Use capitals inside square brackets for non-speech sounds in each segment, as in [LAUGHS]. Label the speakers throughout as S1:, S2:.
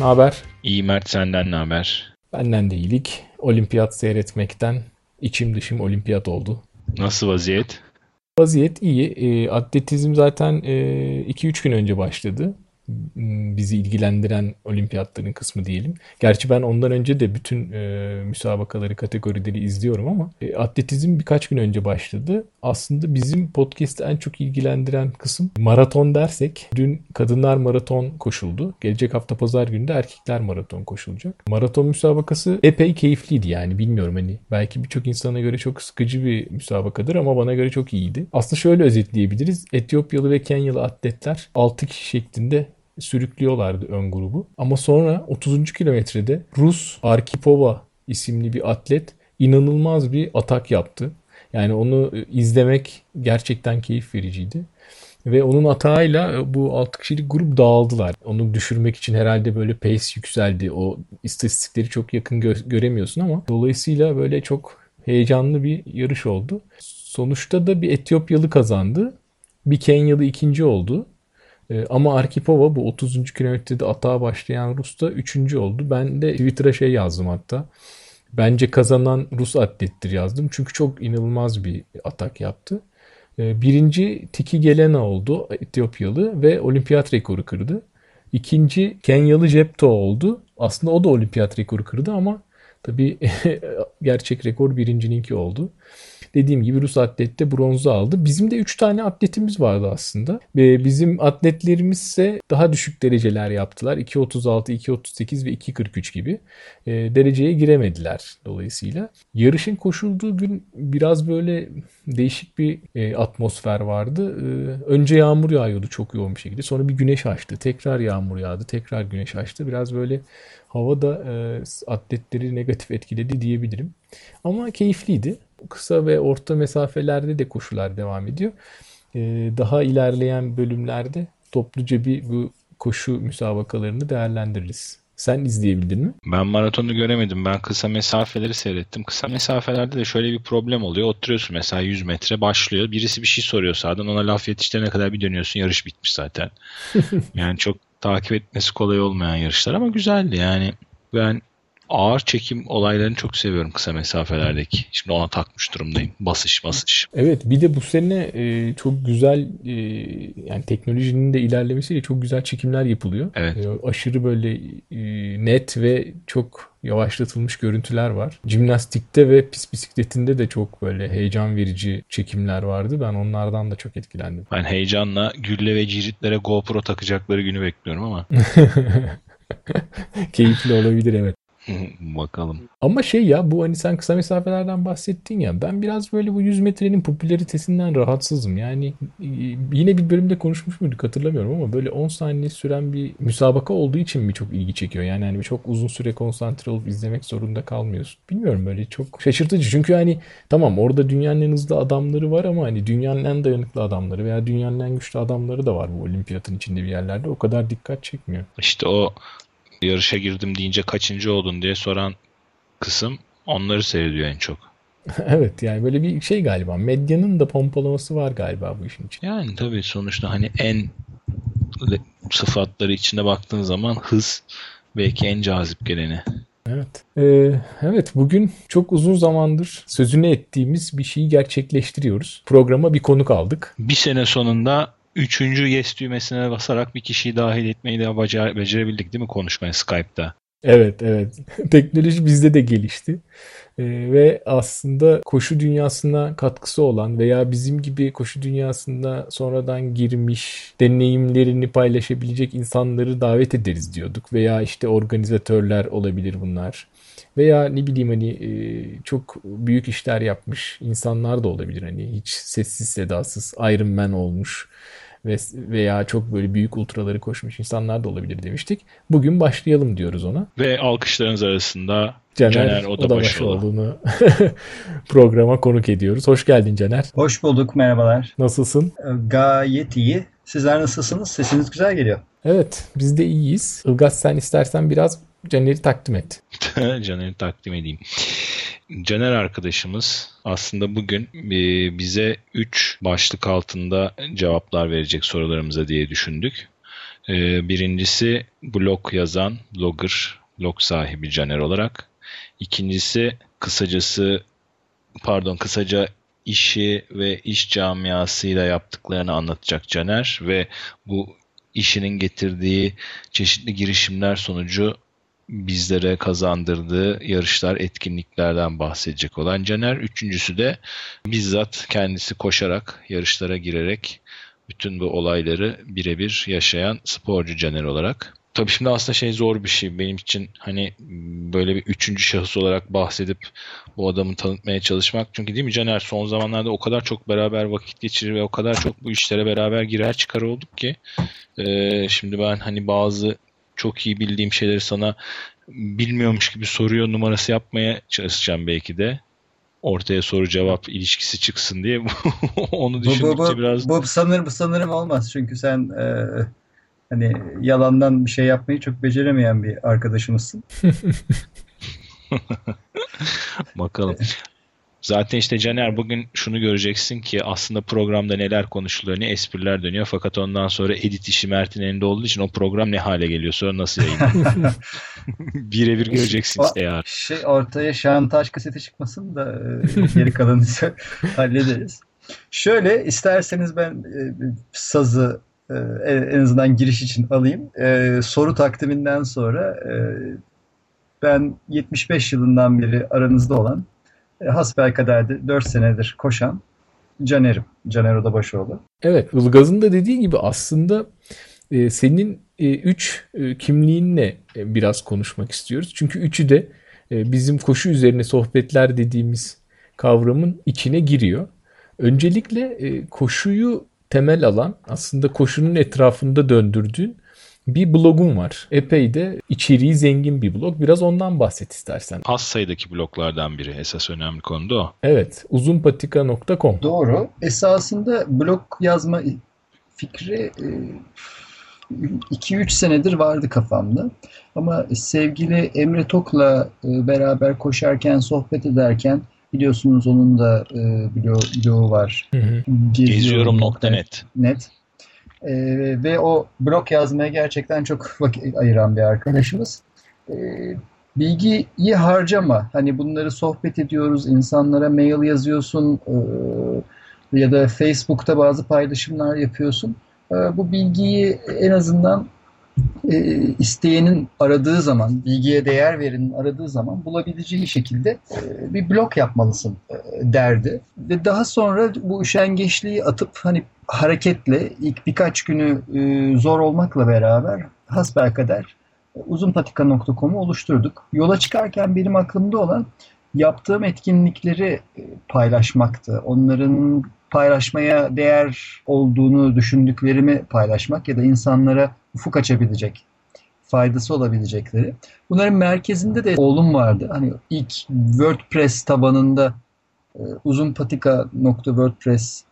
S1: ne haber?
S2: İyi Mert senden ne haber?
S1: Benden de iyilik. Olimpiyat seyretmekten içim dışım olimpiyat oldu.
S2: Nasıl vaziyet?
S1: Vaziyet iyi. E, atletizm zaten 2-3 gün önce başladı. Bizi ilgilendiren olimpiyatların kısmı diyelim. Gerçi ben ondan önce de bütün e, müsabakaları, kategorileri izliyorum ama e, atletizm birkaç gün önce başladı. Aslında bizim podcast'te en çok ilgilendiren kısım maraton dersek. Dün kadınlar maraton koşuldu. Gelecek hafta pazar günü de erkekler maraton koşulacak. Maraton müsabakası epey keyifliydi yani bilmiyorum hani belki birçok insana göre çok sıkıcı bir müsabakadır ama bana göre çok iyiydi. Aslında şöyle özetleyebiliriz. Etiyopyalı ve Kenyalı atletler 6 kişi şeklinde sürüklüyorlardı ön grubu. Ama sonra 30. kilometrede Rus Arkipova isimli bir atlet inanılmaz bir atak yaptı. Yani onu e, izlemek gerçekten keyif vericiydi. Ve onun atağıyla e, bu 6 kişilik grup dağıldılar. Onu düşürmek için herhalde böyle pace yükseldi. O istatistikleri çok yakın gö- göremiyorsun ama dolayısıyla böyle çok heyecanlı bir yarış oldu. Sonuçta da bir Etiyopyalı kazandı. Bir Kenyalı ikinci oldu. Ee, Ama Arkipova bu 30. kilometrede atağa başlayan Rus da 3. oldu. Ben de Twitter'a şey yazdım hatta. Bence kazanan Rus atlettir yazdım. Çünkü çok inanılmaz bir atak yaptı. Ee, Birinci Tiki Gelena oldu Etiyopyalı ve olimpiyat rekoru kırdı. İkinci Kenyalı Jepto oldu. Aslında o da olimpiyat rekoru kırdı ama tabii [LAUGHS] gerçek rekor birincininki oldu. Dediğim gibi Rus atlet de bronzu aldı. Bizim de 3 tane atletimiz vardı aslında. Ve bizim atletlerimiz ise daha düşük dereceler yaptılar. 2.36, 2.38 ve 2.43 gibi. E, dereceye giremediler dolayısıyla. Yarışın koşulduğu gün biraz böyle değişik bir e, atmosfer vardı. E, önce yağmur yağıyordu çok yoğun bir şekilde. Sonra bir güneş açtı. Tekrar yağmur yağdı. Tekrar güneş açtı. Biraz böyle hava da e, atletleri negatif etkiledi diyebilirim. Ama keyifliydi. Kısa ve orta mesafelerde de koşular devam ediyor. E, daha ilerleyen bölümlerde topluca bir bu koşu müsabakalarını değerlendiririz. Sen izleyebildin mi?
S2: Ben maratonu göremedim. Ben kısa mesafeleri seyrettim. Kısa mesafelerde de şöyle bir problem oluyor. Oturuyorsun mesela 100 metre başlıyor. Birisi bir şey soruyor sağdan. Ona laf yetiştirene kadar bir dönüyorsun. Yarış bitmiş zaten. [LAUGHS] yani çok takip etmesi kolay olmayan yarışlar ama güzeldi. Yani ben ağır çekim olaylarını çok seviyorum kısa mesafelerdeki. Şimdi ona takmış durumdayım. Basış basış.
S1: Evet bir de bu sene e, çok güzel e, yani teknolojinin de ilerlemesiyle çok güzel çekimler yapılıyor.
S2: Evet.
S1: E, aşırı böyle e, net ve çok yavaşlatılmış görüntüler var. Jimnastikte ve pist bisikletinde de çok böyle heyecan verici çekimler vardı. Ben onlardan da çok etkilendim.
S2: Ben heyecanla gülle ve ciritlere GoPro takacakları günü bekliyorum ama [LAUGHS]
S1: Keyifli olabilir evet. [LAUGHS]
S2: bakalım.
S1: Ama şey ya bu hani sen kısa mesafelerden bahsettin ya ben biraz böyle bu 100 metrenin popülaritesinden rahatsızım. Yani e, yine bir bölümde konuşmuş muyduk hatırlamıyorum ama böyle 10 saniye süren bir müsabaka olduğu için mi çok ilgi çekiyor? Yani hani çok uzun süre konsantre olup izlemek zorunda kalmıyorsun. Bilmiyorum böyle çok şaşırtıcı. Çünkü hani tamam orada dünyanın en hızlı adamları var ama hani dünyanın en dayanıklı adamları veya dünyanın en güçlü adamları da var bu olimpiyatın içinde bir yerlerde. O kadar dikkat çekmiyor.
S2: İşte o yarışa girdim deyince kaçıncı oldun diye soran kısım onları seyrediyor en çok. [LAUGHS]
S1: evet yani böyle bir şey galiba. Medyanın da pompalaması var galiba bu işin için.
S2: Yani tabii sonuçta hani en sıfatları içinde baktığın zaman hız belki en cazip geleni.
S1: Evet. Ee, evet bugün çok uzun zamandır sözünü ettiğimiz bir şeyi gerçekleştiriyoruz. Programa bir konuk aldık.
S2: Bir sene sonunda üçüncü yes düğmesine basarak bir kişiyi dahil etmeyi de baca- becerebildik değil mi konuşmaya Skype'da?
S1: Evet evet. [LAUGHS] Teknoloji bizde de gelişti. E, ve aslında koşu dünyasına katkısı olan veya bizim gibi koşu dünyasında sonradan girmiş deneyimlerini paylaşabilecek insanları davet ederiz diyorduk. Veya işte organizatörler olabilir bunlar. Veya ne bileyim hani e, çok büyük işler yapmış insanlar da olabilir. Hani hiç sessiz sedasız Iron Man olmuş ve veya çok böyle büyük ultraları koşmuş insanlar da olabilir demiştik. Bugün başlayalım diyoruz ona.
S2: Ve alkışlarınız arasında
S1: Caner,
S2: Caner Odabaşoğlu.
S1: Odabaşoğlu'nu [LAUGHS] programa konuk ediyoruz. Hoş geldin Caner.
S3: Hoş bulduk, merhabalar.
S1: Nasılsın?
S3: Ee, Gayet iyi. Sizler nasılsınız? Sesiniz güzel geliyor.
S1: Evet, biz de iyiyiz. Ilgaz sen istersen biraz Caner'i takdim et. [LAUGHS]
S2: Caner'i takdim edeyim. Caner arkadaşımız aslında bugün e, bize 3 başlık altında cevaplar verecek sorularımıza diye düşündük. E, Birincisi blog yazan, blogger, blog sahibi Caner olarak. İkincisi kısacası pardon kısaca işi ve iş camiasıyla yaptıklarını anlatacak Caner ve bu işinin getirdiği çeşitli girişimler sonucu bizlere kazandırdığı yarışlar, etkinliklerden bahsedecek olan Caner. Üçüncüsü de bizzat kendisi koşarak, yarışlara girerek bütün bu olayları birebir yaşayan sporcu Caner olarak. Tabii şimdi aslında şey zor bir şey benim için hani böyle bir üçüncü şahıs olarak bahsedip bu adamı tanıtmaya çalışmak. Çünkü değil mi Caner son zamanlarda o kadar çok beraber vakit geçirir ve o kadar çok bu işlere beraber girer çıkar olduk ki e, şimdi ben hani bazı çok iyi bildiğim şeyleri sana bilmiyormuş gibi soruyor numarası yapmaya çalışacağım belki de. Ortaya soru cevap ilişkisi çıksın diye [LAUGHS] onu
S3: Bu,
S2: düşündükçe
S3: bu, bu,
S2: biraz
S3: bu sanırım, bu sanırım olmaz. Çünkü sen e, hani yalandan bir şey yapmayı çok beceremeyen bir arkadaşımızsın. [LAUGHS]
S2: bakalım. Zaten işte Caner bugün şunu göreceksin ki aslında programda neler konuşuluyor, ne espriler dönüyor. Fakat ondan sonra edit işi Mert'in elinde olduğu için o program ne hale geliyor, sonra nasıl yayınlanıyor. [LAUGHS] Birebir göreceksin işte yarın.
S3: Şey ortaya şantaj kaseti çıkmasın da e, geri kalanını ise [LAUGHS] hallederiz. Şöyle isterseniz ben e, sazı e, en azından giriş için alayım. E, soru takdiminden sonra e, ben 75 yılından beri aranızda olan hasbelkader 4 senedir koşan Caner'im. Caner Odabaşoğlu.
S1: Evet, Ilgaz'ın da dediği gibi aslında e, senin e, üç e, kimliğinle e, biraz konuşmak istiyoruz. Çünkü üçü de e, bizim koşu üzerine sohbetler dediğimiz kavramın içine giriyor. Öncelikle e, koşuyu temel alan aslında koşunun etrafında döndürdüğün bir blogun var. Epey de içeriği zengin bir blog. Biraz ondan bahset istersen.
S2: Az sayıdaki bloklardan biri. Esas önemli konu da o.
S1: Evet, uzunpatika.com.
S3: Doğru. Esasında blog yazma fikri 2-3 senedir vardı kafamda. Ama sevgili Emre Tok'la e, beraber koşarken, sohbet ederken biliyorsunuz onun da e, blog, blogu var.
S2: Geziyorum.net.
S3: net. Ee, ve o blog yazmaya gerçekten çok [LAUGHS] vakit ayıran bir arkadaşımız. Ee, bilgiyi harcama. Hani bunları sohbet ediyoruz, insanlara mail yazıyorsun e, ya da Facebook'ta bazı paylaşımlar yapıyorsun. Ee, bu bilgiyi en azından e, isteyenin aradığı zaman, bilgiye değer verenin aradığı zaman bulabileceği şekilde e, bir blog yapmalısın e, derdi. Ve daha sonra bu üşengeçliği atıp hani hareketle ilk birkaç günü e, zor olmakla beraber hasbelkader e, uzunpatika.com'u oluşturduk. Yola çıkarken benim aklımda olan yaptığım etkinlikleri e, paylaşmaktı. Onların paylaşmaya değer olduğunu düşündüklerimi paylaşmak ya da insanlara ufuk açabilecek, faydası olabilecekleri. Bunların merkezinde de oğlum vardı. Hani ilk WordPress tabanında e, uzunpatika.wordpress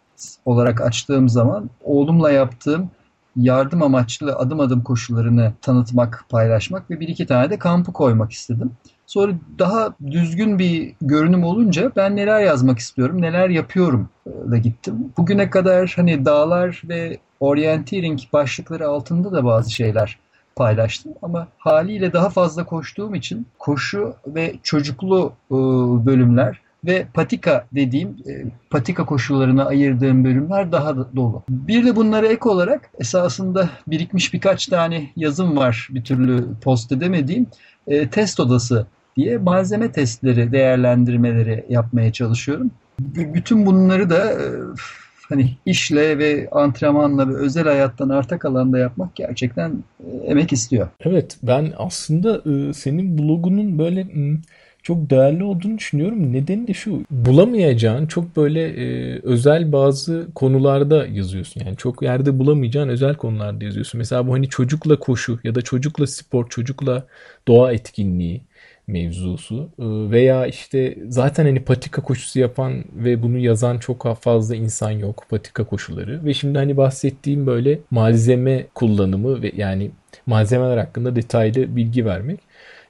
S3: olarak açtığım zaman oğlumla yaptığım yardım amaçlı adım adım koşullarını tanıtmak, paylaşmak ve bir iki tane de kampı koymak istedim. Sonra daha düzgün bir görünüm olunca ben neler yazmak istiyorum, neler yapıyorum da gittim. Bugüne kadar hani dağlar ve orienteering başlıkları altında da bazı şeyler paylaştım ama haliyle daha fazla koştuğum için koşu ve çocuklu bölümler ve patika dediğim e, patika koşullarına ayırdığım bölümler daha da dolu. Bir de bunlara ek olarak esasında birikmiş birkaç tane yazım var bir türlü post edemediğim. E, test odası diye malzeme testleri, değerlendirmeleri yapmaya çalışıyorum. Bütün bunları da e, hani işle ve antrenmanla ve özel hayattan arta kalanda yapmak gerçekten e, emek istiyor.
S1: Evet ben aslında e, senin blogunun böyle çok değerli olduğunu düşünüyorum. Nedeni de şu bulamayacağın çok böyle e, özel bazı konularda yazıyorsun. Yani çok yerde bulamayacağın özel konularda yazıyorsun. Mesela bu hani çocukla koşu ya da çocukla spor, çocukla doğa etkinliği mevzusu. E, veya işte zaten hani patika koşusu yapan ve bunu yazan çok fazla insan yok patika koşuları. Ve şimdi hani bahsettiğim böyle malzeme kullanımı ve yani malzemeler hakkında detaylı bilgi vermek.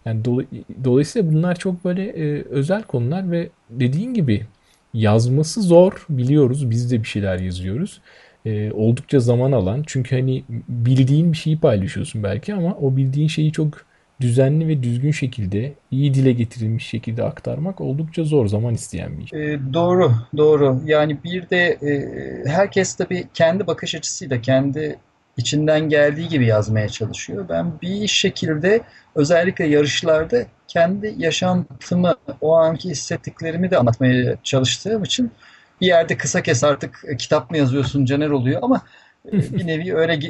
S1: Yani dolay- dolayısıyla bunlar çok böyle e, özel konular ve dediğin gibi yazması zor biliyoruz biz de bir şeyler yazıyoruz. E, oldukça zaman alan çünkü hani bildiğin bir şeyi paylaşıyorsun belki ama o bildiğin şeyi çok düzenli ve düzgün şekilde, iyi dile getirilmiş şekilde aktarmak oldukça zor zaman isteyen bir iş.
S3: E, doğru, doğru. Yani bir de e, herkes tabii kendi bakış açısıyla, kendi içinden geldiği gibi yazmaya çalışıyor. Ben bir şekilde özellikle yarışlarda kendi yaşantımı, o anki hissettiklerimi de anlatmaya çalıştığım için bir yerde kısa kes artık e, kitap mı yazıyorsun Caner oluyor ama e, [LAUGHS] bir nevi öyle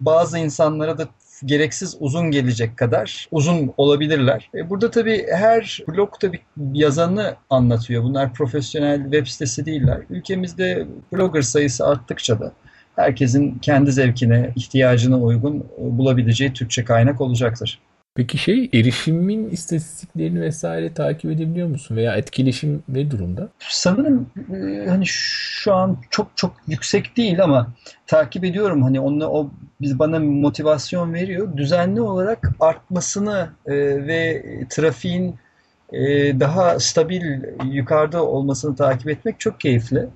S3: bazı insanlara da gereksiz uzun gelecek kadar uzun olabilirler. E, Burada tabii her blog tabii yazanı anlatıyor. Bunlar profesyonel web sitesi değiller. Ülkemizde blogger sayısı arttıkça da herkesin kendi zevkine, ihtiyacına uygun e, bulabileceği Türkçe kaynak olacaktır.
S1: Peki şey erişimin istatistiklerini vesaire takip edebiliyor musun? Veya etkileşim ne durumda?
S3: Sanırım e, hani şu an çok çok yüksek değil ama takip ediyorum. Hani onunla o biz bana motivasyon veriyor. Düzenli olarak artmasını e, ve trafiğin e, daha stabil yukarıda olmasını takip etmek çok keyifli.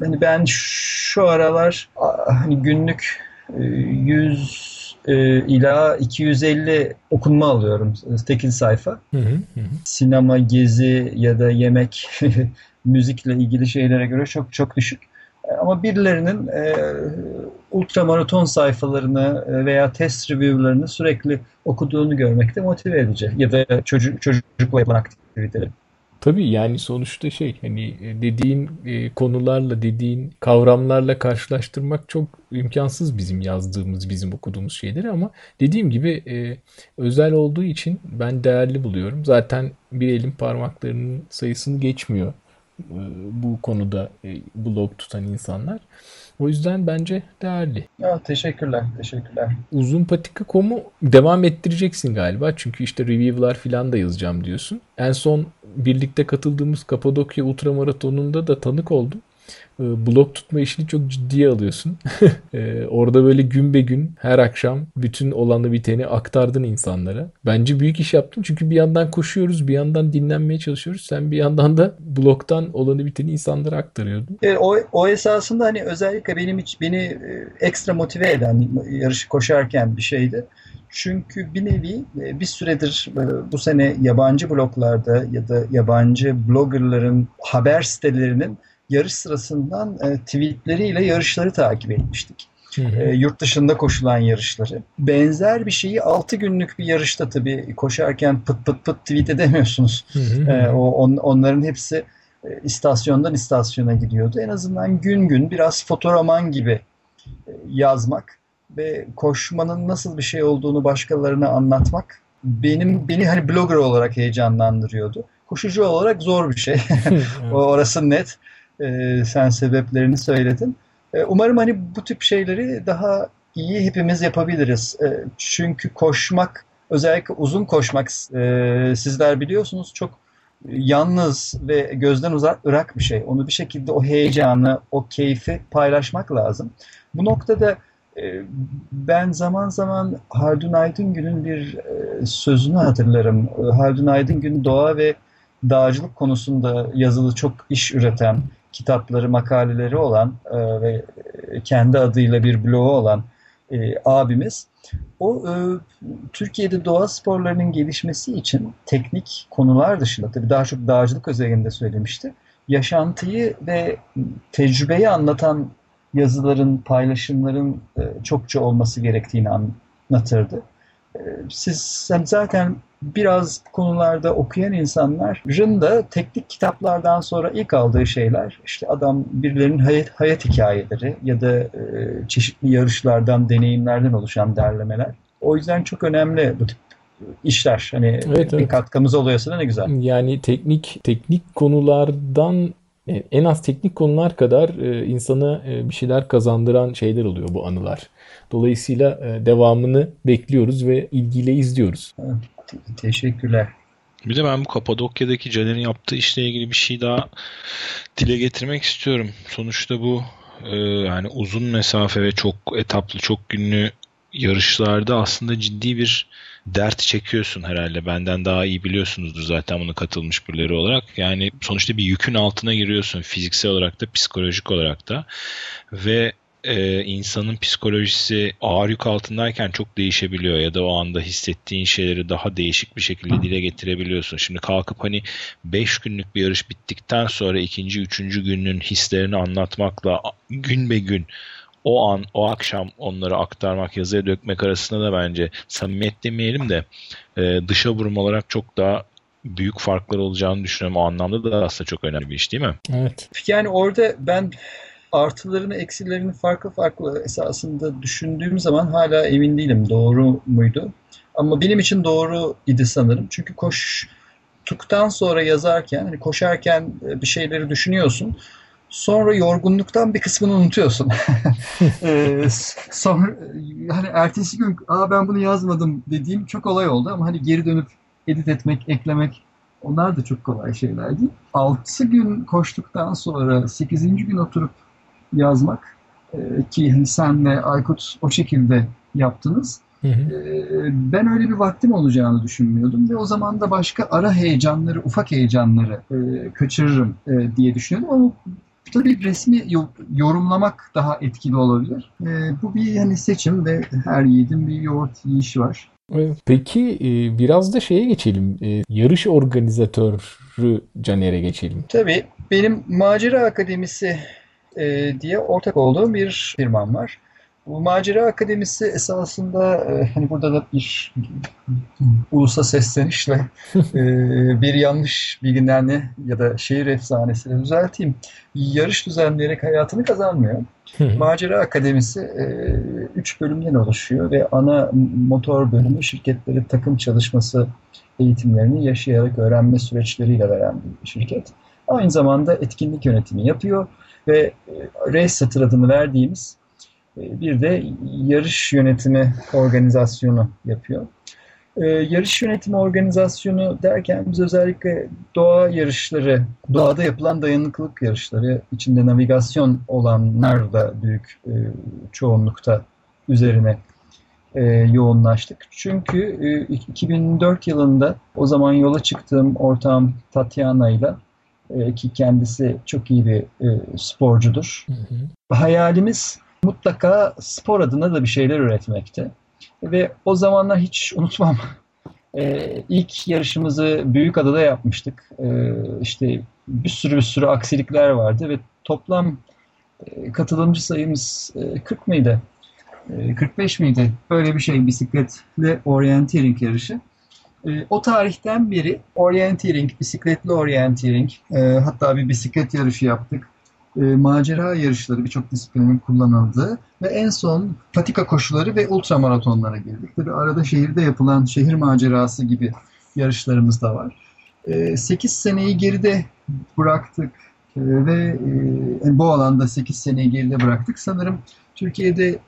S3: Hani ben şu aralar hani günlük e, 100 e, ila 250 okunma alıyorum. Tekil sayfa
S1: Hı hı, hı hı.
S3: sinema, gezi ya da yemek, [LAUGHS] müzikle ilgili şeylere göre çok çok düşük. E, Ama birilerinin e, ultramaraton sayfalarını e, veya test review'larını sürekli okuduğunu görmek de motive edici. Ya da çocuk çocukla yapılan aktiviteleri.
S1: Tabii yani sonuçta şey hani e, dediğin e, konularla dediğin kavramlarla karşılaştırmak çok imkansız bizim yazdığımız bizim okuduğumuz şeyleri ama dediğim gibi e, özel olduğu için ben değerli buluyorum. Zaten bir elin parmaklarının sayısını geçmiyor e, bu konuda e, blog tutan insanlar. O yüzden bence değerli.
S3: Ya, teşekkürler, teşekkürler.
S1: Uzun patika komu devam ettireceksin galiba. Çünkü işte review'lar falan da yazacağım diyorsun. En son birlikte katıldığımız Kapadokya Ultramaraton'unda da tanık oldum. Ee, Blog tutma işini çok ciddiye alıyorsun. Ee, [LAUGHS] Orada böyle gün be gün her akşam bütün olanı biteni aktardın insanlara. Bence büyük iş yaptın çünkü bir yandan koşuyoruz, bir yandan dinlenmeye çalışıyoruz. Sen bir yandan da blogdan olanı biteni insanlara aktarıyordun.
S3: E, o, o esasında hani özellikle benim hiç beni e, ekstra motive eden yarışı koşarken bir şeydi. Çünkü bir nevi e, bir süredir e, bu sene yabancı bloglarda ya da yabancı bloggerların haber sitelerinin yarış sırasından e, tweetleriyle yarışları takip etmiştik.
S1: Hı hı.
S3: E, yurt dışında koşulan yarışları. Benzer bir şeyi 6 günlük bir yarışta tabii koşarken pıt pıt pıt tweet edemiyorsunuz.
S1: Hı.
S3: E, o on- onların hepsi e, istasyondan istasyona gidiyordu. En azından gün gün biraz fotoroman gibi e, yazmak ve koşmanın nasıl bir şey olduğunu başkalarına anlatmak benim beni hani blogger olarak heyecanlandırıyordu. Koşucu olarak zor bir şey. [LAUGHS] O orası net. E, sen sebeplerini söyledin. E, umarım hani bu tip şeyleri daha iyi hepimiz yapabiliriz. E, çünkü koşmak, özellikle uzun koşmak, e, sizler biliyorsunuz çok yalnız ve gözden uzak ırak bir şey. Onu bir şekilde o heyecanı, o keyfi paylaşmak lazım. Bu noktada e, ben zaman zaman Haldun Aydıngül'ün bir e, sözünü hatırlarım. Haldun Aydıngül doğa ve dağcılık konusunda yazılı çok iş üreten, kitapları, makaleleri olan e, ve kendi adıyla bir blogu olan e, abimiz. O e, Türkiye'de doğa sporlarının gelişmesi için teknik konular dışında tabii daha çok dağcılık özelinde söylemişti. Yaşantıyı ve tecrübeyi anlatan yazıların, paylaşımların e, çokça olması gerektiğini anlatırdı. E, siz zaten biraz konularda okuyan insanların da teknik kitaplardan sonra ilk aldığı şeyler işte adam birilerinin hayat, hayat hikayeleri ya da e, çeşitli yarışlardan, deneyimlerden oluşan derlemeler. O yüzden çok önemli bu tip işler. Hani
S1: Evet,
S3: bir
S1: evet.
S3: katkımız oluyorsa da ne güzel.
S1: Yani teknik teknik konulardan e, en az teknik konular kadar e, insana e, bir şeyler kazandıran şeyler oluyor bu anılar. Dolayısıyla e, devamını bekliyoruz ve ilgiyle izliyoruz.
S3: Te- Teşekkürler.
S2: Bir de ben bu Kapadokya'daki Caner'in yaptığı işle ilgili bir şey daha dile getirmek istiyorum. Sonuçta bu e, yani uzun mesafe ve çok etaplı, çok günlü yarışlarda aslında ciddi bir dert çekiyorsun herhalde. Benden daha iyi biliyorsunuzdur zaten bunu katılmış birileri olarak. Yani sonuçta bir yükün altına giriyorsun fiziksel olarak da psikolojik olarak da ve e, insanın psikolojisi ağır yük altındayken çok değişebiliyor ya da o anda hissettiğin şeyleri daha değişik bir şekilde dile getirebiliyorsun. Şimdi kalkıp hani 5 günlük bir yarış bittikten sonra ikinci, üçüncü günün hislerini anlatmakla gün be gün o an, o akşam onları aktarmak, yazıya dökmek arasında da bence samimiyet demeyelim de e, dışa vurum olarak çok daha büyük farklar olacağını düşünüyorum. O anlamda da aslında çok önemli bir iş değil mi?
S1: Evet.
S3: Yani orada ben artılarını eksilerini farklı farklı esasında düşündüğüm zaman hala emin değilim doğru muydu. Ama benim için doğru idi sanırım. Çünkü koştuktan sonra yazarken hani koşarken bir şeyleri düşünüyorsun. Sonra yorgunluktan bir kısmını unutuyorsun. [LAUGHS] Ee, sonra hani ertesi gün Aa, ben bunu yazmadım dediğim çok olay oldu ama hani geri dönüp edit etmek, eklemek onlar da çok kolay şeyler değil. 6 gün koştuktan sonra 8. gün oturup yazmak e, ki hani sen ve Aykut o şekilde yaptınız.
S1: Hı hı.
S3: E, ben öyle bir vaktim olacağını düşünmüyordum ve o zaman da başka ara heyecanları, ufak heyecanları e, kaçırırım e, diye düşünüyordum ama tabii resmi yo- yorumlamak daha etkili olabilir. E, bu bir hani seçim ve her yiğidin bir yoğurt yiyişi var.
S1: Evet. Peki biraz da şeye geçelim. Yarış organizatörü Caner'e geçelim.
S3: Tabii benim Macera Akademisi e, diye ortak olduğum bir firmam var. Bu Macera Akademisi esasında e, hani burada da bir ulusa seslenişle [LAUGHS] e, bir yanlış bilgilerini ya da şehir efsanesini düzelteyim. Yarış düzenleyerek hayatını kazanmıyor. Macera Akademisi e, üç bölümden oluşuyor ve ana motor bölümü şirketleri takım çalışması eğitimlerini yaşayarak öğrenme süreçleriyle veren bir şirket. Aynı zamanda etkinlik yönetimi yapıyor ve race satır adını verdiğimiz e, bir de yarış yönetimi organizasyonu yapıyor. E, yarış yönetimi organizasyonu derken biz özellikle doğa yarışları, doğada yapılan dayanıklılık yarışları, içinde navigasyon olanlar da büyük e, çoğunlukta üzerine yoğunlaştık. Çünkü e, 2004 yılında o zaman yola çıktığım ortağım Tatiana ile e, ki kendisi çok iyi bir e, sporcudur.
S1: Hı hı.
S3: Hayalimiz mutlaka spor adına da bir şeyler üretmekti. Ve o zamanlar hiç unutmam. Ee, [LAUGHS] ilk yarışımızı Büyükada'da yapmıştık. Ee, işte bir sürü bir sürü aksilikler vardı ve toplam e, katılımcı sayımız e, 40 mıydı? E, 45 miydi? Böyle bir şey bisikletle orienteering yarışı. E, o tarihten beri orienteering, bisikletli orienteering, e, hatta bir bisiklet yarışı yaptık e, macera yarışları birçok disiplinin kullanıldığı ve en son patika koşuları ve ultramaratonlara girdik. Tabii arada şehirde yapılan şehir macerası gibi yarışlarımız da var. E, 8 seneyi geride bıraktık e, ve e, bu alanda 8 seneyi geride bıraktık. Sanırım Türkiye'de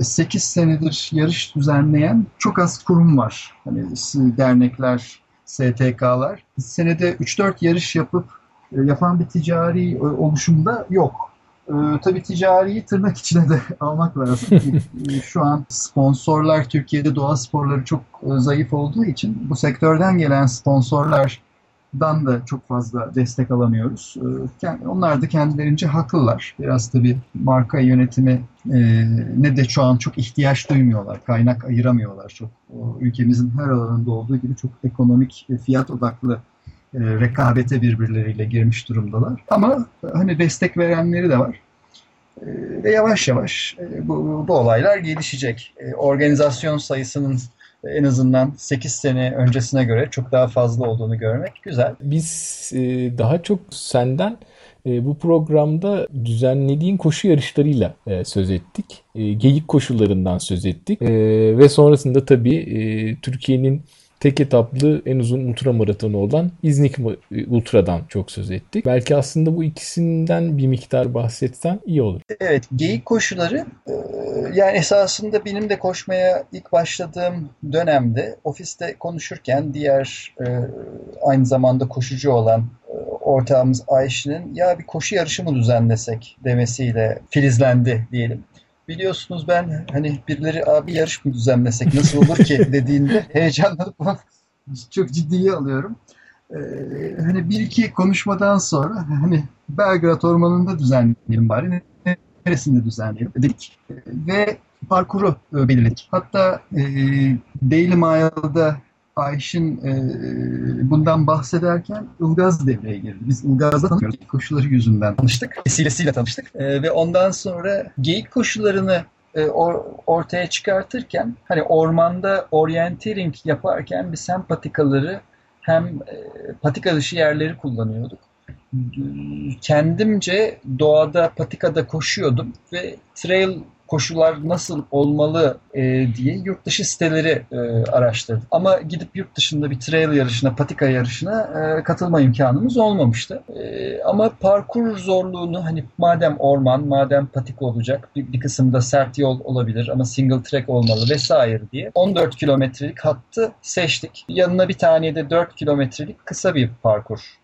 S3: 8 senedir yarış düzenleyen çok az kurum var. Hani dernekler, STK'lar. Senede 3-4 yarış yapıp e, yapan bir ticari e, oluşumda yok. E, tabii ticariyi tırnak içine de [LAUGHS] almak lazım. [LAUGHS] E, Şu an sponsorlar Türkiye'de doğa sporları çok zayıf olduğu için bu sektörden gelen sponsorlardan da çok fazla destek alamıyoruz. E, kend- Onlar da kendilerince haklılar. Biraz tabii marka yönetimi e, ne de şu an çok ihtiyaç duymuyorlar. Kaynak ayıramıyorlar çok. Ülkemizin her alanında olduğu gibi çok ekonomik fiyat odaklı e, rekabete birbirleriyle girmiş durumdalar. Ama e, hani destek verenleri de var. Ve yavaş yavaş bu, bu olaylar gelişecek. Organizasyon sayısının en azından 8 sene öncesine göre çok daha fazla olduğunu görmek güzel.
S1: Biz e, daha çok senden e, bu programda düzenlediğin koşu yarışlarıyla e, söz ettik. Geyik koşularından söz ettik. Ve sonrasında tabii Türkiye'nin tek etaplı en uzun ultra maratonu olan İznik Ultra'dan çok söz ettik. Belki aslında bu ikisinden bir miktar bahsetsen iyi olur.
S3: Evet, geyik koşuları e, yani esasında benim de koşmaya ilk başladığım dönemde ofiste konuşurken diğer e, aynı zamanda koşucu olan e, ortağımız Ayşe'nin ya bir koşu yarışı mı düzenlesek demesiyle filizlendi diyelim. Biliyorsunuz ben hani birileri abi yarış mı düzenlesek nasıl olur ki [LAUGHS] dediğinde heyecanlanıp [LAUGHS] çok ciddiye alıyorum. Ee, hani bir iki konuşmadan sonra hani Belgrad Ormanı'nda düzenleyelim bari neresinde düzenleyelim dedik. Ve parkuru belirledik. Hatta e, Daily Mile'da Ayşin e, bundan bahsederken Ilgaz devreye girdi. Biz Ilgaz'da tanıyoruz. Koşulları yüzünden tanıştık. Vesilesiyle tanıştık. E, ve ondan sonra geyik koşularını e, or, ortaya çıkartırken hani ormanda orienteering yaparken biz hem patikaları hem e, patika dışı yerleri kullanıyorduk. Kendimce doğada patikada koşuyordum ve trail koşullar nasıl olmalı e, diye yurt dışı siteleri e, araştırdım. Ama gidip yurt dışında bir trail yarışına, patika yarışına e, katılma imkanımız olmamıştı. E, ama parkur zorluğunu hani madem orman, madem patika olacak bir, bir kısımda sert yol olabilir ama single track olmalı vesaire diye 14 kilometrelik hattı seçtik. Yanına bir tane de 4 kilometrelik kısa bir parkur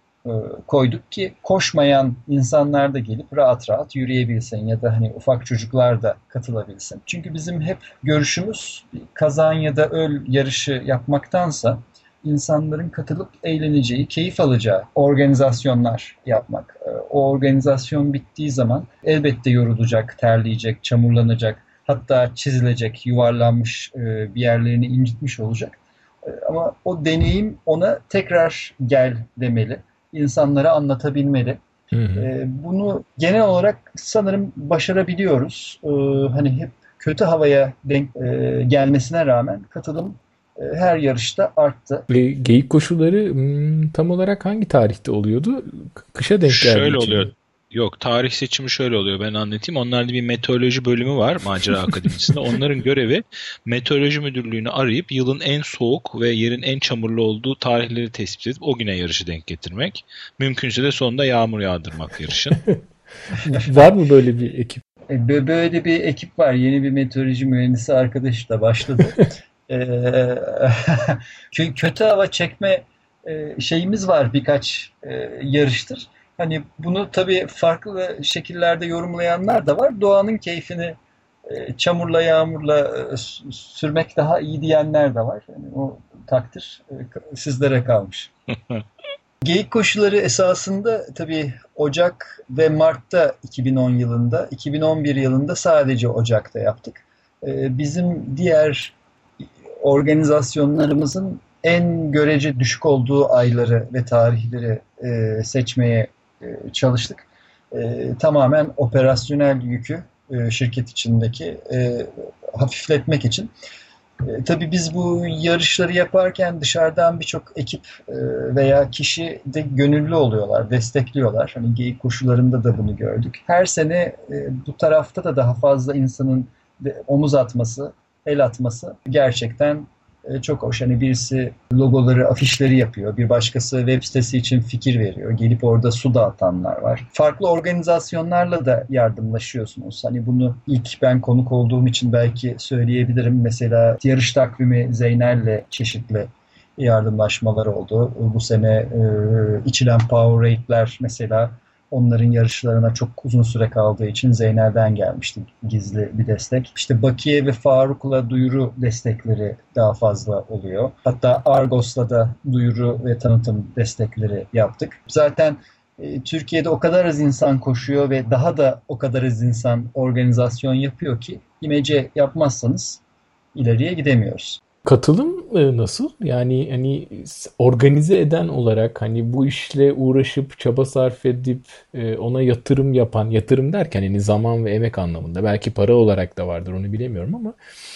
S3: koyduk ki koşmayan insanlar da gelip rahat rahat yürüyebilsin ya da hani ufak çocuklar da katılabilsin. Çünkü bizim hep görüşümüz kazan ya da öl yarışı yapmaktansa insanların katılıp eğleneceği, keyif alacağı organizasyonlar yapmak. E, o organizasyon bittiği zaman elbette yorulacak, terleyecek, çamurlanacak, hatta çizilecek, yuvarlanmış e, bir yerlerini incitmiş olacak. Ama o deneyim ona tekrar gel demeli insanlara anlatabilmeli. Hı hı. E, bunu genel olarak sanırım başarabiliyoruz. E, hani hep kötü havaya denk e, gelmesine rağmen katılım e, her yarışta arttı.
S1: E, geyik koşulları hmm, tam olarak hangi tarihte oluyordu? Kışa denk geldi.
S2: Şöyle oluyor. Yok tarih seçimi şöyle oluyor ben anlatayım. Onlarda bir meteoroloji bölümü var Macera Akademisi'nde. [LAUGHS] Onların görevi meteoroloji müdürlüğünü arayıp yılın en soğuk ve yerin en çamurlu olduğu tarihleri tespit edip o güne yarışı denk getirmek. Mümkünse de sonunda yağmur yağdırmak yarışın. [LAUGHS]
S1: var mı böyle bir ekip?
S3: E, böyle bir ekip var. Yeni bir meteoroloji mühendisi arkadaş da başladı. [LAUGHS] kötü hava çekme e, şeyimiz var birkaç e, yarıştır. Hani bunu tabii farklı şekillerde yorumlayanlar da var. Doğanın keyfini e, çamurla yağmurla e, sürmek daha iyi diyenler de var. Yani o takdir e, sizlere kalmış. [LAUGHS] Geyik koşuları esasında tabii Ocak ve Mart'ta 2010 yılında, 2011 yılında sadece Ocak'ta yaptık. Bizim diğer organizasyonlarımızın en görece düşük olduğu ayları ve tarihleri seçmeye e, çalıştık. E, tamamen operasyonel yükü e, şirket içindeki hafifletmek için. E, tabii biz bu yarışları yaparken dışarıdan birçok ekip veya kişi de gönüllü oluyorlar, destekliyorlar. Hani geyik koşularında da bunu gördük. Her sene bu tarafta da daha fazla insanın omuz atması, el atması gerçekten e, çok hoş. Hani birisi logoları, afişleri yapıyor. Bir başkası web sitesi için fikir veriyor. Gelip orada su dağıtanlar var. Farklı organizasyonlarla da yardımlaşıyorsunuz. Hani bunu ilk ben konuk olduğum için belki söyleyebilirim. Mesela yarış takvimi Zeynel'le çeşitli yardımlaşmalar oldu. Bu sene e, içilen Powerade mesela Onların yarışlarına çok uzun süre kaldığı için Zeynel'den gelmişti gizli bir destek. İşte Bakiye ve Faruk'la duyuru destekleri daha fazla oluyor. Hatta Argos'la da duyuru ve tanıtım destekleri yaptık. Zaten e, Türkiye'de o kadar az insan koşuyor ve daha da o kadar az insan organizasyon yapıyor ki imece yapmazsanız ileriye gidemiyoruz.
S1: Katılım e, nasıl? Yani hani organize eden olarak hani bu işle uğraşıp çaba sarf edip e, ona yatırım yapan, yatırım derken hani zaman ve emek anlamında belki para olarak da vardır onu bilemiyorum ama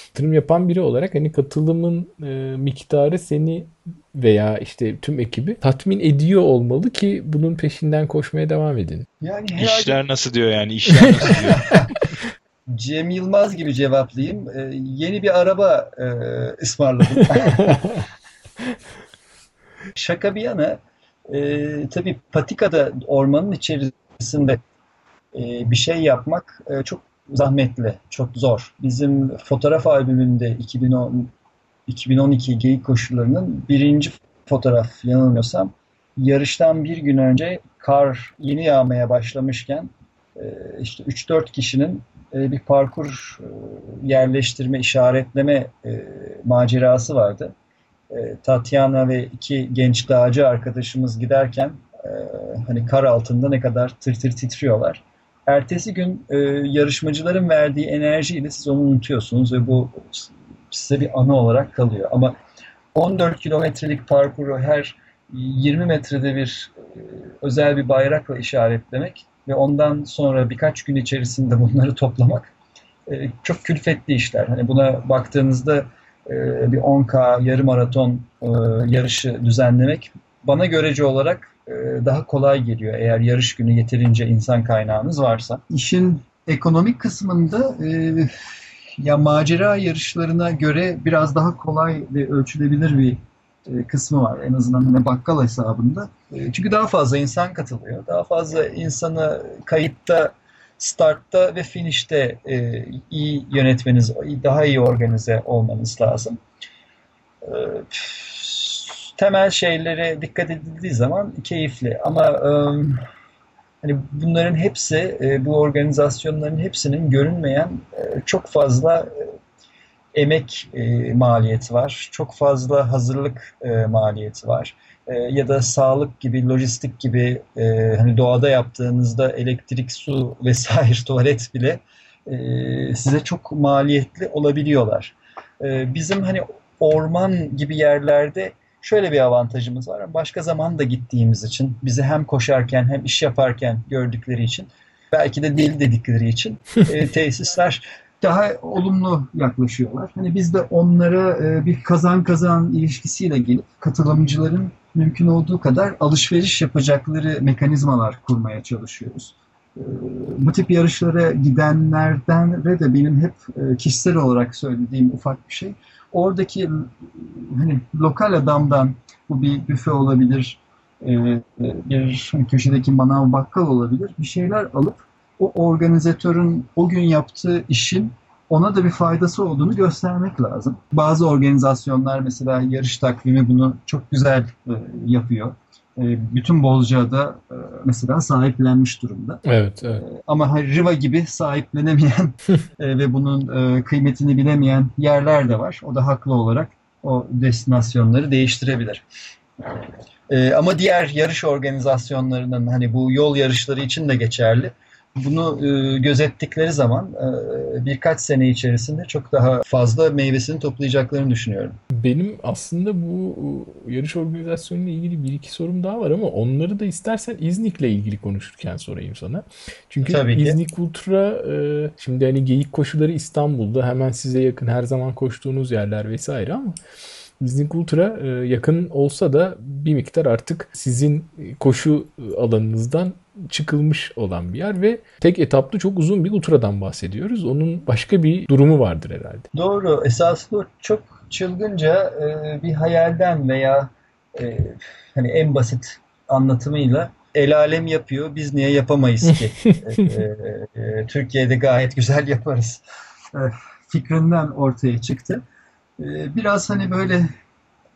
S1: yatırım yapan biri olarak hani katılımın e, miktarı seni veya işte tüm ekibi tatmin ediyor olmalı ki bunun peşinden koşmaya devam edin.
S3: Yani herhalde
S2: İşler nasıl diyor yani işler nasıl diyor. [LAUGHS]
S3: Cem Yılmaz gibi cevaplayayım. Ee, yeni bir araba e, ısmarladım. [LAUGHS] Şaka bir yana e, tabii patikada ormanın içerisinde e, bir şey yapmak e, çok zahmetli, çok zor. Bizim fotoğraf albümünde 2010 2012 geyik koşularının birinci fotoğraf yanılmıyorsam yarıştan bir gün önce kar yeni yağmaya başlamışken e, işte 3-4 kişinin e, bir parkur e, yerleştirme, işaretleme e, macerası vardı. E, Tatyana ve iki genç dağcı arkadaşımız giderken hani kar altında ne kadar tır tır titriyorlar. Ertesi gün yarışmacıların verdiği enerjiyle siz onu unutuyorsunuz ve bu size bir anı olarak kalıyor. Ama 14 kilometrelik parkuru her 20 metrede bir özel bir bayrakla işaretlemek ve ondan sonra birkaç gün içerisinde bunları toplamak e, çok külfetli işler. Hani buna baktığınızda e, bir 10K yarım maraton e, yarışı düzenlemek bana görece olarak e, daha kolay geliyor eğer yarış günü yeterince insan kaynağınız varsa. İşin ekonomik kısmında e, ya macera yarışlarına göre biraz daha kolay ve ölçülebilir bir kısmı var. En azından hani bakkal hesabında. E, çünkü daha fazla insan katılıyor. Daha fazla insanı kayıtta, startta ve finişte e, iyi yönetmeniz, daha iyi organize olmanız lazım. E, temel şeylere dikkat edildiği zaman keyifli. Ama e, hani bunların hepsi, e, bu organizasyonların hepsinin görünmeyen e, çok fazla e, emek e, maliyeti var. Çok fazla hazırlık e, maliyeti var. E, ya da sağlık gibi, lojistik gibi e, hani doğada yaptığınızda elektrik, su [LAUGHS] vesaire tuvalet bile e, size çok maliyetli olabiliyorlar. E, bizim hani orman gibi yerlerde şöyle bir avantajımız var. Başka zaman da gittiğimiz için bizi hem koşarken hem iş yaparken gördükleri için belki de değil dedikleri için [LAUGHS] e, tesisler daha olumlu yaklaşıyorlar. Hani biz de onlara e, bir kazan kazan ilişkisiyle gelip katılımcıların mümkün olduğu kadar alışveriş yapacakları mekanizmalar kurmaya çalışıyoruz. E, bu tip yarışlara gidenlerden ve de benim hep e, kişisel olarak söylediğim ufak bir şey. Oradaki hani lokal adamdan bu bir büfe olabilir, bir köşedeki manav bakkal olabilir. Bir şeyler alıp o organizatörün o gün yaptığı işin ona da bir faydası olduğunu göstermek lazım. Bazı organizasyonlar mesela yarış takvimi bunu çok güzel e, yapıyor. E, bütün Bozcaada e, mesela sahiplenmiş durumda.
S1: Evet, evet.
S3: Ama hani Riva gibi sahiplenemeyen [LAUGHS] e, ve bunun e, kıymetini bilemeyen yerler de var. O da haklı olarak o destinasyonları değiştirebilir. E, ama diğer yarış organizasyonlarının hani bu yol yarışları için de geçerli bunu e, gözettikleri zaman e, birkaç sene içerisinde çok daha fazla meyvesini toplayacaklarını düşünüyorum.
S1: Benim aslında bu yarış organizasyonuyla ilgili bir iki sorum daha var ama onları da istersen İznik'le ilgili konuşurken sorayım sana. Çünkü
S3: Tabii ki.
S1: İznik Ultra e, şimdi hani geyik koşuları İstanbul'da hemen size yakın her zaman koştuğunuz yerler vesaire ama İznik Ultra e, yakın olsa da bir miktar artık sizin koşu alanınızdan çıkılmış olan bir yer ve tek etaplı çok uzun bir ultradan bahsediyoruz. Onun başka bir durumu vardır herhalde.
S3: Doğru. Esasında çok çılgınca e, bir hayalden veya e, hani en basit anlatımıyla el alem yapıyor. Biz niye yapamayız ki? [LAUGHS] E, Türkiye'de gayet güzel yaparız. Fikrinden ortaya çıktı. Biraz hani böyle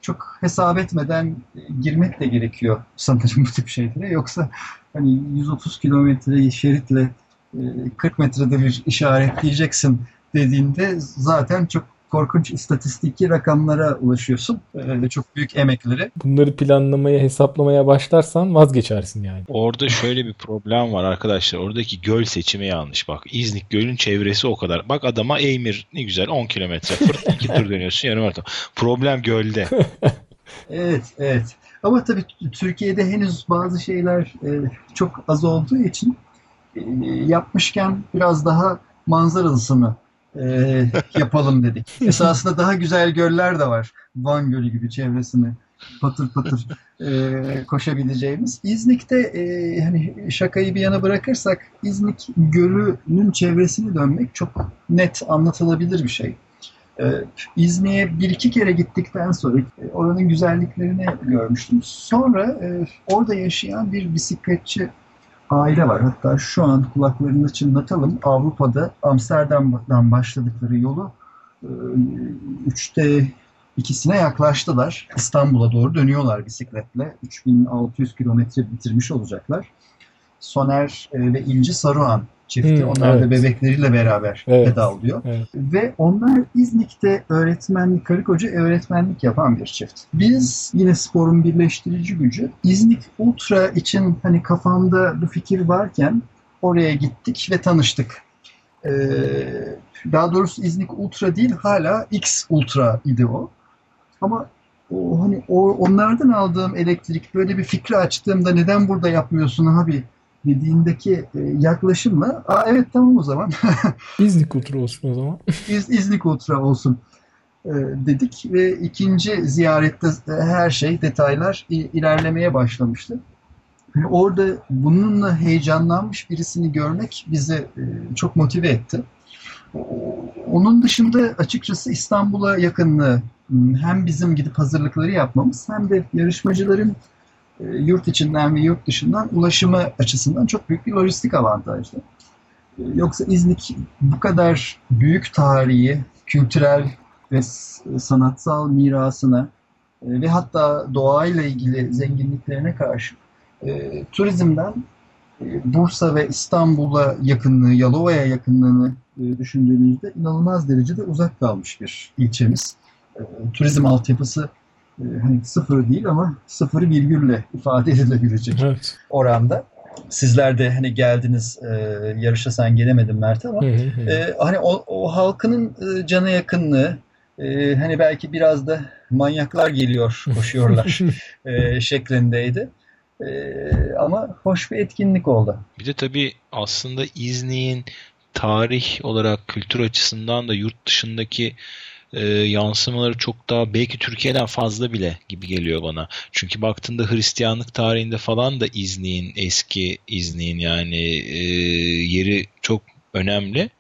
S3: çok hesap etmeden girmek de gerekiyor sanırım bu tip şeylere. Yoksa hani 130 kilometre şeritle e, 40 metrede bir işaretleyeceksin dediğinde zaten çok korkunç istatistiki rakamlara ulaşıyorsun. E, çok büyük emekleri.
S1: Bunları planlamaya, hesaplamaya başlarsan vazgeçersin yani.
S2: Orada şöyle bir problem var arkadaşlar. Oradaki göl seçimi yanlış bak. İznik gölün çevresi o kadar. Bak adama Eymir ne güzel 10 kilometre. Fırt [LAUGHS] iki tur dönüyorsun yarım maraton. Problem gölde. [LAUGHS]
S3: Evet, evet. Ama tabii Türkiye'de henüz bazı şeyler e, çok az olduğu için e, yapmışken biraz daha manzaralısını e, yapalım dedik. [LAUGHS] Esasında daha güzel göller de var. Van Gölü gibi çevresini patır patır e, koşabileceğimiz. İznik'te e, hani şakayı bir yana bırakırsak İznik Gölü'nün çevresini dönmek çok net anlatılabilir bir şey. Ee, İznik'e bir iki kere gittikten sonra e, oranın güzelliklerini görmüştüm. Sonra e, orada yaşayan bir bisikletçi aile var. Hatta şu an kulaklarını çınlatalım. Avrupa'da Amsterdam'dan başladıkları yolu e, üçte ikisine yaklaştılar. İstanbul'a doğru dönüyorlar bisikletle. 3600 kilometre bitirmiş olacaklar. Soner e, ve İnci Saruhan çifti.
S1: Hmm,
S3: Onlar da
S1: evet.
S3: bebekleriyle beraber
S1: Evet.
S3: pedallıyor.
S1: Evet.
S3: Ve onlar İznik'te öğretmenlik, karı koca öğretmenlik yapan bir çift. Biz yine sporun birleştirici gücü İznik Ultra için hani kafamda bu fikir varken oraya gittik ve tanıştık. Ee, daha doğrusu İznik Ultra değil hala X Ultra idi o. Ama o, hani o, onlardan aldığım elektrik böyle bir fikri açtığımda neden burada yapmıyorsun abi dediğindeki e, yaklaşımla Aa, evet tamam o zaman [LAUGHS]
S1: İznik kültürü olsun o zaman.
S3: İz, İznik Ultra olsun e, dedik ve ikinci ziyarette e, her şey detaylar ilerlemeye başlamıştı. Orada bununla heyecanlanmış birisini görmek bizi çok motive etti. Onun dışında açıkçası İstanbul'a yakınlığı hem bizim gidip hazırlıkları yapmamız hem de yarışmacıların yurt içinden ve yurt dışından ulaşımı açısından çok büyük bir lojistik avantajdı. E, Yoksa İznik bu kadar büyük tarihi, kültürel ve sanatsal mirasına e, ve hatta doğayla ilgili zenginliklerine karşı e, turizmden e, Bursa ve İstanbul'a yakınlığı, Yalova'ya yakınlığını e, düşündüğümüzde inanılmaz derecede uzak kalmış bir ilçemiz. E, turizm altyapısı e, hani sıfır değil ama sıfır virgülle ifade edilebilecek
S1: Evet.
S3: oranda. Sizler de hani geldiniz e, yarışa sen gelemedin Mert ama
S1: Hı hı hı.
S3: ee, hani o, o halkının e, cana yakınlığı e, hani belki biraz da manyaklar geliyor [LAUGHS] koşuyorlar e, şeklindeydi. E, ama hoş bir etkinlik oldu.
S2: Bir de tabii aslında İznik'in tarih olarak kültür açısından da yurt dışındaki e, yansımaları çok daha belki Türkiye'den fazla bile gibi geliyor bana. Çünkü baktığında Hristiyanlık tarihinde falan da İznik'in eski İznik'in yani e, yeri çok önemli.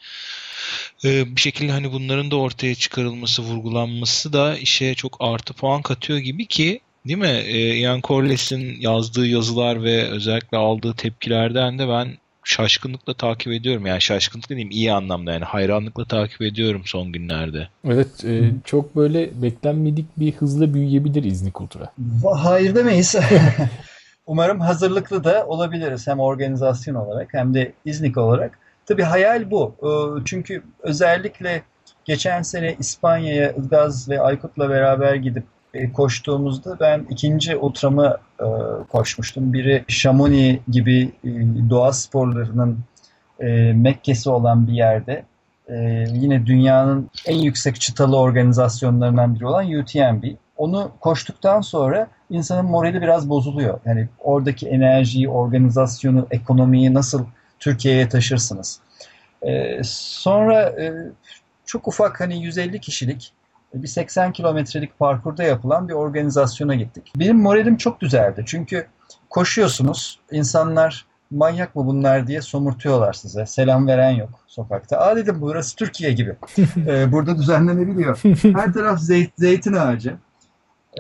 S2: E, bir şekilde hani bunların da ortaya çıkarılması, vurgulanması da işe çok artı puan katıyor gibi ki Değil mi? E, Ian Corliss'in yazdığı yazılar ve özellikle aldığı tepkilerden de ben şaşkınlıkla takip ediyorum. Yani şaşkınlık dediğim iyi anlamda yani hayranlıkla takip ediyorum son günlerde.
S1: Evet, e, çok böyle beklenmedik bir hızla büyüyebilir İznik Ultra.
S3: Va- Hayır demeyiz. [LAUGHS] Umarım hazırlıklı da olabiliriz hem organizasyon olarak hem de İznik olarak. Tabii hayal bu. Ee, Çünkü özellikle geçen sene İspanya'ya Ilgaz ve Aykut'la beraber gidip e, koştuğumuzda ben ikinci ultramı e, koşmuştum. Biri Chamonix gibi e, doğa sporlarının e, Mekke'si olan bir yerde. E, yine dünyanın en yüksek çıtalı organizasyonlarından biri olan UTMB. Onu koştuktan sonra insanın morali biraz bozuluyor. Yani oradaki enerjiyi, organizasyonu, ekonomiyi nasıl Türkiye'ye taşırsınız? E, sonra e, çok ufak hani 150 kişilik bir 80 kilometrelik parkurda yapılan bir organizasyona gittik. Benim moralim çok düzeldi. Çünkü koşuyorsunuz, insanlar manyak mı bunlar diye somurtuyorlar size. Selam veren yok sokakta. Aa dedim burası Türkiye gibi. [LAUGHS] Ee, burada düzenlenebiliyor. Her taraf zeyt, zeytin ağacı.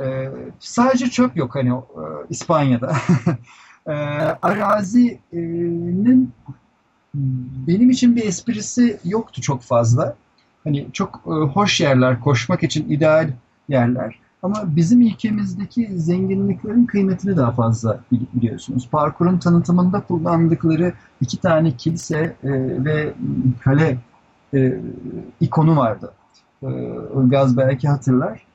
S3: Ee, sadece çöp yok hani e, İspanya'da. [LAUGHS] Ee, arazinin benim için bir esprisi yoktu çok fazla. Hani çok e, hoş yerler, koşmak için ideal yerler. Ama bizim ülkemizdeki zenginliklerin kıymetini daha fazla bil- biliyorsunuz. Parkurun tanıtımında kullandıkları iki tane kilise e, ve kale e, ikonu vardı. Ilgaz belki hatırlar.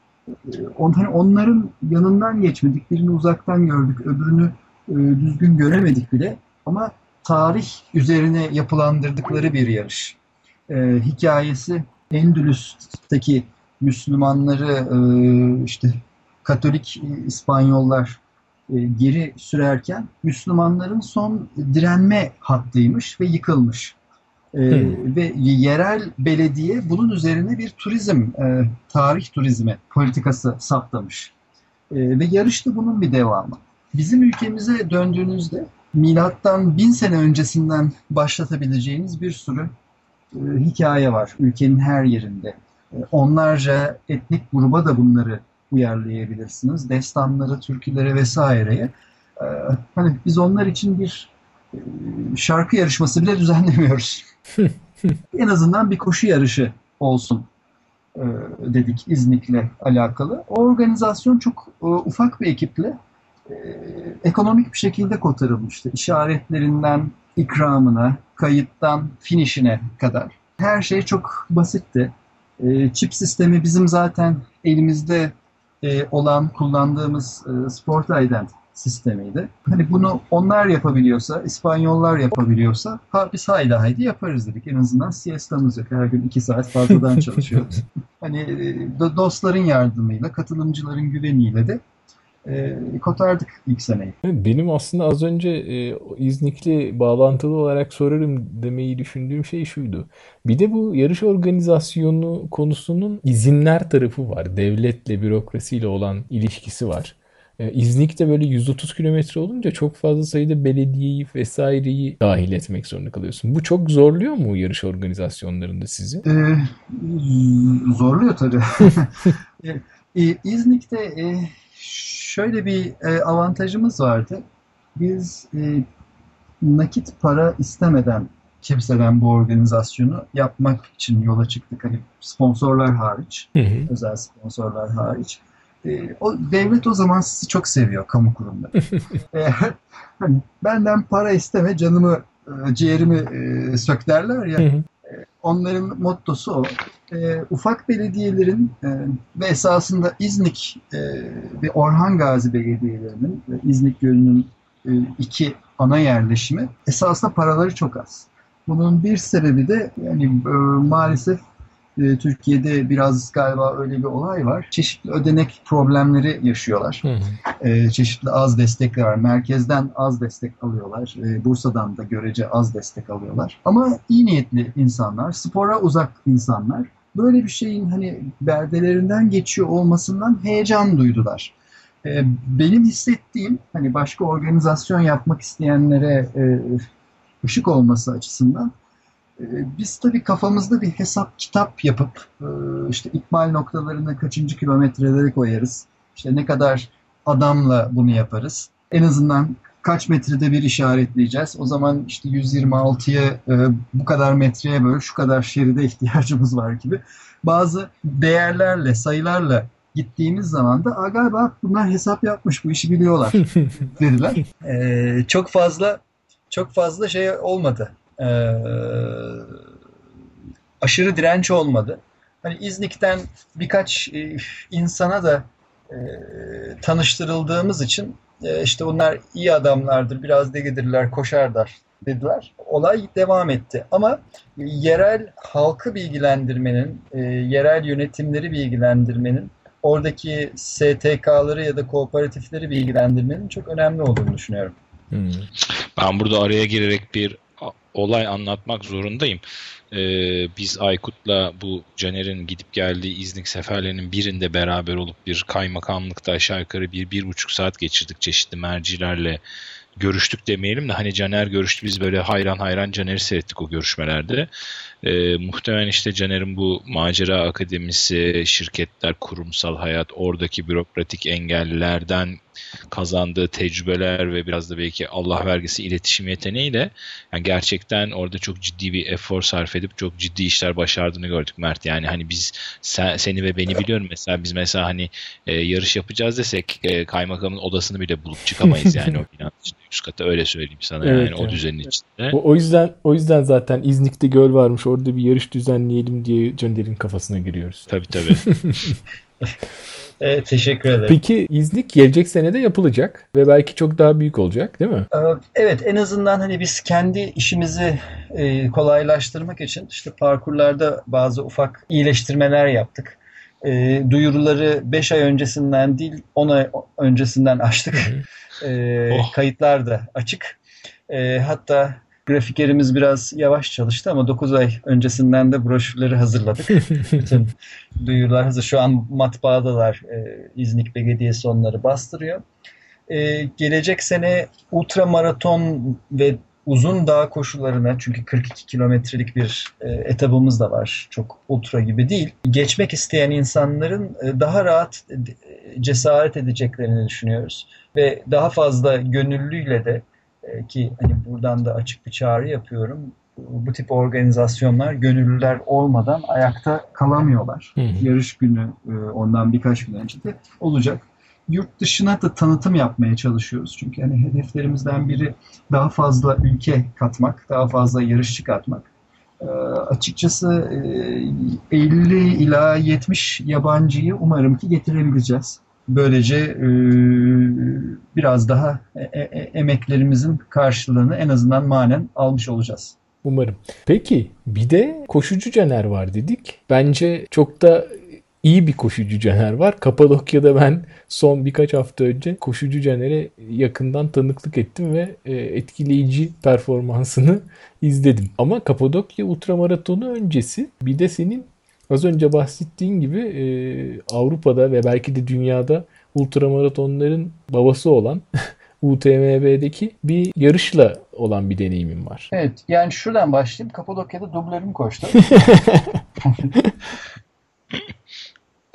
S3: Hani onların yanından geçmedik, birini uzaktan gördük, öbürünü düzgün göremedik bile. Ama tarih üzerine yapılandırdıkları bir yarış. Hikayesi Endülüs'teki Müslümanları e, işte Katolik İspanyollar e, geri sürerken Müslümanların son direnme hattıymış ve yıkılmış. E, hmm. Ve yerel belediye bunun üzerine bir turizm, e, tarih turizmi politikası saptamış. E, ve yarış da bunun bir devamı. Bizim ülkemize döndüğünüzde milattan bin sene öncesinden başlatabileceğiniz bir sürü e, hikaye var ülkenin her yerinde. E, onlarca etnik gruba da bunları uyarlayabilirsiniz. Destanları, türkülere vesaireye. E, hani biz onlar için bir e, şarkı yarışması bile düzenlemiyoruz. [LAUGHS] en azından bir koşu yarışı olsun e, dedik İznik'le alakalı. O organizasyon çok e, ufak bir ekiple ekonomik bir şekilde kotarılmıştı. İşaretlerinden ikramına, kayıttan finişine kadar. Her şey çok basitti. E, çip sistemi bizim zaten elimizde e, olan kullandığımız e, Sport Ident sistemiydi. Hani bunu onlar yapabiliyorsa, İspanyollar yapabiliyorsa ha, biz haydi haydi yaparız dedik. En azından siestamız yok. Her gün iki saat fazladan çalışıyoruz. [LAUGHS] hani e, dostların yardımıyla, katılımcıların güveniyle de e, kotardık ilk seneyi.
S1: Benim aslında az önce e, İznikli bağlantılı olarak sorarım demeyi düşündüğüm şey şuydu. Bir de bu yarış organizasyonu konusunun izinler tarafı var. Devletle, bürokrasiyle olan ilişkisi var. E, İznik'te böyle 130 kilometre olunca çok fazla sayıda belediyeyi vesaireyi dahil etmek zorunda kalıyorsun. Bu çok zorluyor mu yarış organizasyonlarında sizi?
S3: Ee, zorluyor tabii. [LAUGHS] [LAUGHS] e, İznik'te e, şöyle bir e, avantajımız vardı. Biz e, nakit para istemeden kimseden bu organizasyonu yapmak için yola çıktık. Hani sponsorlar hariç, hı hı. özel sponsorlar hariç. E, o devlet o zaman sizi çok seviyor kamu kurumları. [LAUGHS] e, hani benden para isteme canımı e, ciğerimi e, sök derler ya. Hı hı. E, onların mottosu o. E, ufak belediyelerin e, ve esasında İznik e, ve Orhan Gazi belediyelerinin ve İznik Gölü'nün e, iki ana yerleşimi esasında paraları çok az. Bunun bir sebebi de yani e, maalesef e, Türkiye'de biraz galiba öyle bir olay var. Çeşitli ödenek problemleri yaşıyorlar. Hı hı. E, çeşitli az destekler var. Merkezden az destek alıyorlar. E, Bursa'dan da görece az destek alıyorlar. Ama iyi niyetli insanlar, spora uzak insanlar böyle bir şeyin hani beldelerinden geçiyor olmasından heyecan duydular. E, benim hissettiğim hani başka organizasyon yapmak isteyenlere e, ışık olması açısından biz tabii kafamızda bir hesap kitap yapıp e, işte ikmal noktalarına kaçıncı kilometreleri koyarız. İşte ne kadar adamla bunu yaparız. En azından kaç metrede bir işaretleyeceğiz. O zaman işte 126'ya e, bu kadar metreye böyle şu kadar şeride ihtiyacımız var gibi. Bazı değerlerle, sayılarla gittiğimiz zaman da galiba bunlar hesap yapmış bu işi biliyorlar [LAUGHS] dediler. Ee, çok fazla çok fazla şey olmadı e, aşırı direnç olmadı. Hani İznik'ten birkaç e, insana da e, tanıştırıldığımız için e, işte bunlar iyi adamlardır, biraz degedirler, koşarlar dediler. Olay devam etti. Ama yerel halkı bilgilendirmenin, e, yerel yönetimleri bilgilendirmenin, oradaki STK'ları ya da kooperatifleri bilgilendirmenin çok önemli olduğunu düşünüyorum.
S2: Hmm. Ben burada araya girerek bir olay anlatmak zorundayım. Ee, biz Aykut'la bu Caner'in gidip geldiği İznik seferlerinin birinde beraber olup bir kaymakamlıkta aşağı yukarı bir, bir buçuk saat geçirdik çeşitli mercilerle görüştük demeyelim de hani Caner görüştü biz böyle hayran hayran Caner'i seyrettik o görüşmelerde. Ee, muhtemelen işte Caner'in bu macera akademisi, şirketler, kurumsal hayat, oradaki bürokratik engellerden kazandığı tecrübeler ve biraz da belki Allah vergisi iletişim yeteneğiyle yani gerçekten orada çok ciddi bir efor sarf edip çok ciddi işler başardığını gördük Mert. Yani hani biz sen, seni ve beni biliyorum mesela biz mesela hani e, yarış yapacağız desek e, kaymakamın odasını bile bulup çıkamayız yani o [LAUGHS] binanın içinde üst kata öyle söyleyeyim sana
S1: Evet,
S2: yani o düzenin içinde.
S1: O, o yüzden o yüzden zaten İznik'te göl varmış orada bir yarış düzenleyelim diye Caner'in kafasına giriyoruz.
S2: Tabii tabii. [LAUGHS]
S3: Evet, teşekkür ederim.
S1: Peki İznik gelecek senede yapılacak ve belki çok daha büyük olacak değil mi?
S3: Ee, Evet en azından hani biz kendi işimizi e, kolaylaştırmak için işte parkurlarda bazı ufak iyileştirmeler yaptık. E, duyuruları 5 ay öncesinden değil 10 ay öncesinden açtık. [LAUGHS] E,
S2: Oh.
S3: Kayıtlar da açık. E, hatta grafikerimiz biraz yavaş çalıştı ama 9 ay öncesinden de broşürleri hazırladık. [LAUGHS] Bütün duyurular hazır. Şu an matbaadalar. E, İznik Belediyesi onları bastırıyor. E, gelecek sene ultra maraton ve uzun dağ koşularına çünkü 42 kilometrelik bir e, etabımız da var. Çok ultra gibi değil. Geçmek isteyen insanların e, daha rahat e, cesaret edeceklerini düşünüyoruz. Ve daha fazla gönüllüyle de ki hani buradan da açık bir çağrı yapıyorum. Bu tip organizasyonlar gönüllüler olmadan ayakta kalamıyorlar.
S1: Hı hı.
S3: Yarış günü e, ondan birkaç gün önce de olacak. Yurt dışına da tanıtım yapmaya çalışıyoruz. Çünkü hani hedeflerimizden biri daha fazla ülke katmak, daha fazla yarışçı katmak. E, açıkçası e, 50 ila 70 yabancıyı umarım ki getirebileceğiz. Böylece e, biraz daha e- e- emeklerimizin karşılığını en azından manen almış olacağız.
S1: Umarım. Peki bir de koşucu Caner var dedik. Bence çok da iyi bir koşucu Caner var. Kapadokya'da ben son birkaç hafta önce koşucu Caner'e yakından tanıklık ettim ve etkileyici performansını [LAUGHS] izledim. Ama Kapadokya ultramaratonu öncesi bir de senin az önce bahsettiğin gibi e, Avrupa'da ve belki de dünyada ultramaratonların babası olan [LAUGHS] UTMB'deki bir yarışla olan bir deneyimim var.
S3: Evet, yani şuradan başlayayım. Kapadokya'da dublörüm koştu. [LAUGHS]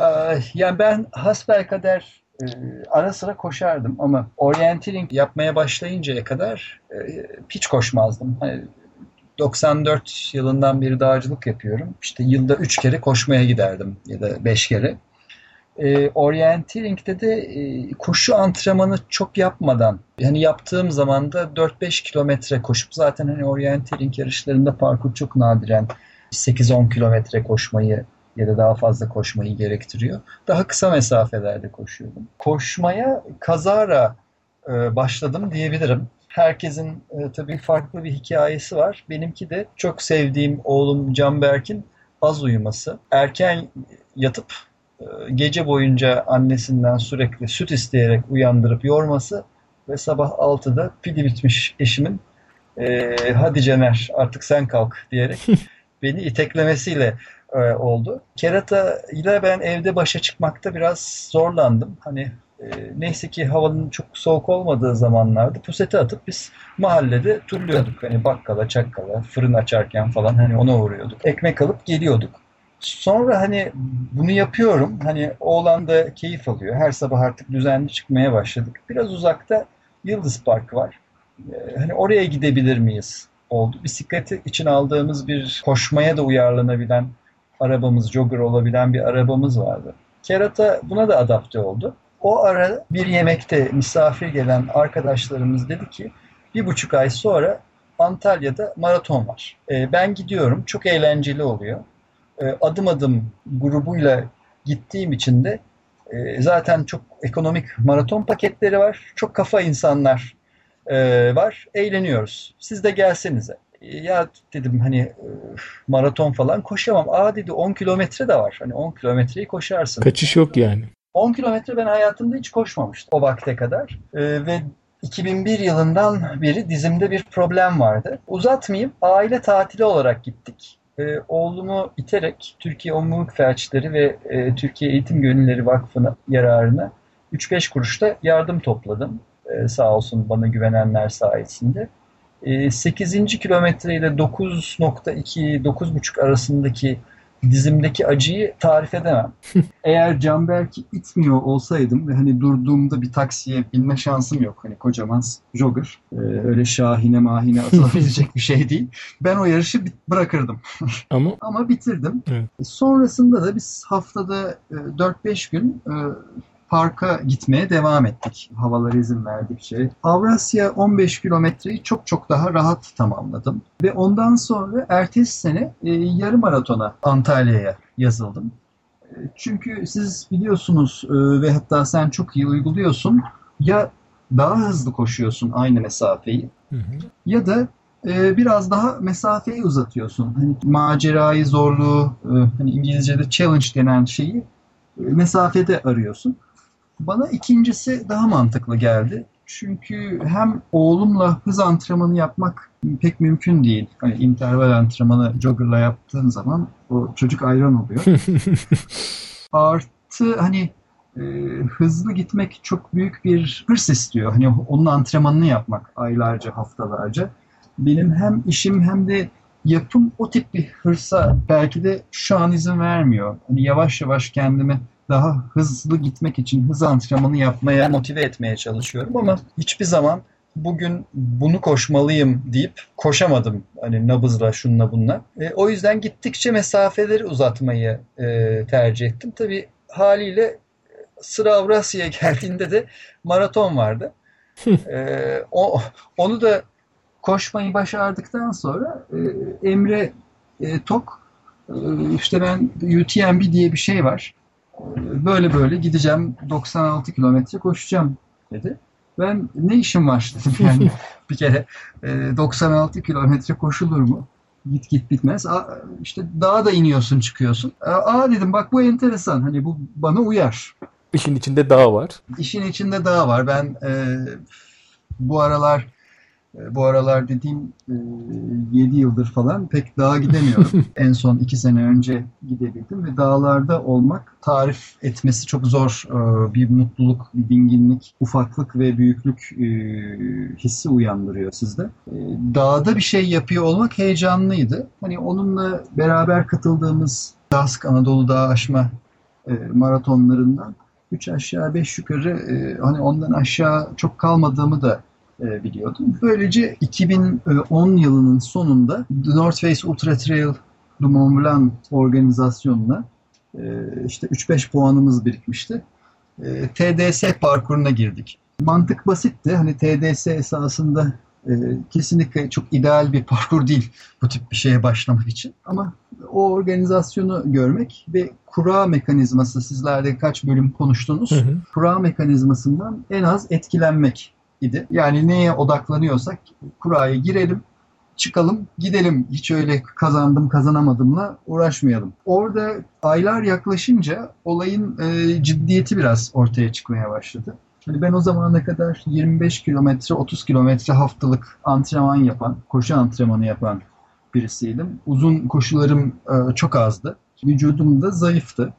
S3: Ee, yani ben hasbelkader e, ara sıra koşardım ama orienteering yapmaya başlayıncaya kadar e, hiç koşmazdım. Hani 94 yılından beri dağcılık yapıyorum. İşte yılda 3 kere koşmaya giderdim ya da 5 kere. E, orienteering'de de e, koşu antrenmanı çok yapmadan yani yaptığım zaman da 4-5 kilometre koşup zaten hani orienteering yarışlarında parkur çok nadiren 8-10 kilometre koşmayı ya da daha fazla koşmayı gerektiriyor. Daha kısa mesafelerde koşuyordum. Koşmaya kazara e, başladım diyebilirim. Herkesin e, tabii farklı bir hikayesi var. Benimki de çok sevdiğim oğlum Canberk'in az uyuması. Erken yatıp e, gece boyunca annesinden sürekli süt isteyerek uyandırıp yorması ve sabah 6'da pili bitmiş eşimin e, hadi Cener artık sen kalk diyerek [LAUGHS] beni iteklemesiyle e, oldu. Kerata ile ben evde başa çıkmakta biraz zorlandım. Hani neyse ki havanın çok soğuk olmadığı zamanlarda pusete atıp biz mahallede turluyorduk. Hani bakkala, çakkala, fırın açarken falan hani ona uğruyorduk. Ekmek alıp geliyorduk. Sonra hani bunu yapıyorum. Hani oğlan da keyif alıyor. Her sabah artık düzenli çıkmaya başladık. Biraz uzakta Yıldız Park var. Ee, hani oraya gidebilir miyiz? Oldu. Bisikleti için aldığımız bir koşmaya da uyarlanabilen arabamız, jogger olabilen bir arabamız vardı. Kerata buna da adapte oldu. O ara bir yemekte misafir gelen arkadaşlarımız dedi ki bir buçuk ay sonra Antalya'da maraton var. Ee, ben gidiyorum. Çok eğlenceli oluyor. Ee, adım adım grubuyla gittiğim için de e, zaten çok ekonomik maraton paketleri var. Çok kafa insanlar e, var. Eğleniyoruz. Siz de gelsenize. E, Ya dedim hani e, maraton falan koşamam. Aa dedi 10 kilometre de var. Hani 10 kilometreyi koşarsın.
S1: Kaçış yok yani.
S3: 10 kilometre ben hayatımda hiç koşmamıştım o vakte kadar. Ee, ve 2001 yılından beri dizimde bir problem vardı. Uzatmayayım, aile tatili olarak gittik. Ee, oğlumu iterek Türkiye Omurluk Felçleri ve e, Türkiye Eğitim Gönülleri Vakfı'na yararına 3-5 kuruşta yardım topladım. Ee, sağ olsun bana güvenenler sayesinde. Ee, 8. kilometre ile 9.2-9.5 arasındaki dizimdeki acıyı tarif edemem. [LAUGHS] Eğer Canberk'i itmiyor olsaydım ve hani durduğumda bir taksiye binme şansım yok. Hani kocaman jogger. Ee, öyle şahine mahine [LAUGHS] atılabilecek bir şey değil. Ben o yarışı bırakırdım. [LAUGHS]
S1: Ama
S3: Ama bitirdim.
S1: Evet.
S3: Sonrasında da biz haftada e, 4-5 gün e, parka gitmeye devam ettik. Havalar izin verdikçe. Avrasya 15 kilometreyi çok çok daha rahat tamamladım. Ve ondan sonra ertesi sene e, yarım maratona Antalya'ya yazıldım. E, Çünkü siz biliyorsunuz e, ve hatta sen çok iyi uyguluyorsun. Ya daha hızlı koşuyorsun aynı mesafeyi
S1: Hı hı.
S3: ya da e, biraz daha mesafeyi uzatıyorsun. Hani macerayı, zorluğu, e, hani İngilizce'de challenge denen şeyi e, mesafede arıyorsun. Bana ikincisi daha mantıklı geldi. Çünkü hem oğlumla hız antrenmanı yapmak pek mümkün değil. Hani interval antrenmanı joggerla yaptığın zaman o çocuk ayran oluyor. [LAUGHS] Artı hani e, hızlı gitmek çok büyük bir hırs istiyor. Hani onun antrenmanını yapmak aylarca, haftalarca. Benim hem işim hem de yapım o tip bir hırsa belki de şu an izin vermiyor. Hani yavaş yavaş kendimi daha hızlı gitmek için hız antrenmanı yapmaya motive etmeye çalışıyorum ama hiçbir zaman bugün bunu koşmalıyım deyip koşamadım. Hani nabızla şunla bununla. E, o yüzden gittikçe mesafeleri uzatmayı e, tercih ettim. Tabii haliyle sıra Avrasya'ya geldiğinde de maraton vardı. E, o, onu da koşmayı başardıktan sonra e, Emre e, Tok e, işte ben UTMB diye bir şey var. Böyle böyle gideceğim 96 kilometre koşacağım dedi. Ben ne işim var dedim [LAUGHS] yani bir kere e, 96 kilometre koşulur mu? Git git bitmez. Aa, işte dağa da iniyorsun çıkıyorsun. Aa, dedim bak bu enteresan hani bu bana uyar.
S1: işin içinde dağ var.
S3: İşin içinde dağ var. Ben e, bu aralar bu aralar dediğim e, 7 yıldır falan pek dağa gidemiyorum. [LAUGHS] en son 2 sene önce gidebildim ve dağlarda olmak tarif etmesi çok zor e, bir mutluluk, bir dinginlik, ufaklık ve büyüklük e, hissi uyandırıyor sizde. E, dağda bir şey yapıyor olmak heyecanlıydı. Hani onunla beraber katıldığımız Dask Anadolu Dağı aşma e, maratonlarından 3 aşağı 5 yukarı e, hani ondan aşağı çok kalmadığımı da e, biliyordum. Böylece 2010 yılının sonunda The North Face Ultra Trail du Mont Blanc organizasyonuna e, işte 3-5 puanımız birikmişti. E, TDS parkuruna girdik. Mantık basitti. Hani TDS esasında e, kesinlikle çok ideal bir parkur değil bu tip bir şeye başlamak için. Ama o organizasyonu görmek ve kura mekanizması sizlerde kaç bölüm konuştunuz.
S1: Hı hı.
S3: Kura mekanizmasından en az etkilenmek idi. Yani neye odaklanıyorsak kuraya girelim, çıkalım, gidelim. Hiç öyle kazandım kazanamadımla uğraşmayalım. Orada aylar yaklaşınca olayın e, ciddiyeti biraz ortaya çıkmaya başladı. Hani ben o zamana kadar 25 kilometre, 30 kilometre haftalık antrenman yapan, koşu antrenmanı yapan birisiydim. Uzun koşularım e, çok azdı. Vücudum da zayıftı.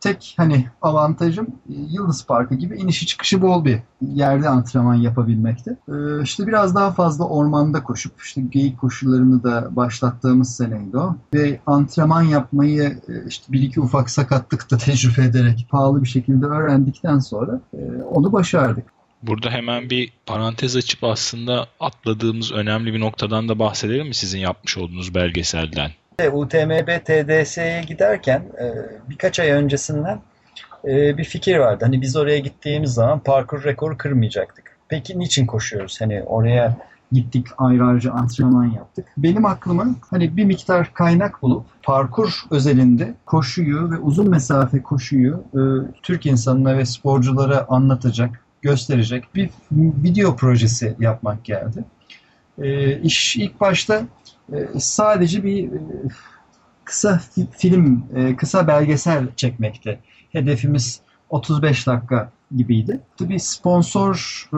S3: Tek hani avantajım e, Yıldız Parkı gibi inişi çıkışı bol bir yerde antrenman yapabilmekti. E, işte biraz daha fazla ormanda koşup işte geyik koşularını da başlattığımız seneydi o. Ve antrenman yapmayı e, işte bir iki ufak sakatlık da tecrübe ederek pahalı bir şekilde öğrendikten sonra e, onu başardık.
S2: Burada hemen bir parantez açıp aslında atladığımız önemli bir noktadan da bahsedelim mi sizin yapmış olduğunuz belgeselden?
S3: UTMB TDS'ye giderken e, birkaç ay öncesinden e, bir fikir vardı. Hani biz oraya gittiğimiz zaman parkur rekoru kırmayacaktık. Peki niçin koşuyoruz? Hani oraya gittik aylarca antrenman yaptık. Benim aklıma hani bir miktar kaynak bulup parkur özelinde koşuyu ve uzun mesafe koşuyu e, Türk insanına ve sporculara anlatacak, gösterecek bir video projesi yapmak geldi. E, iş ilk başta e, sadece bir e, kısa fi- film, e, kısa belgesel çekmekte. Hedefimiz 35 dakika gibiydi. Tabii sponsor e,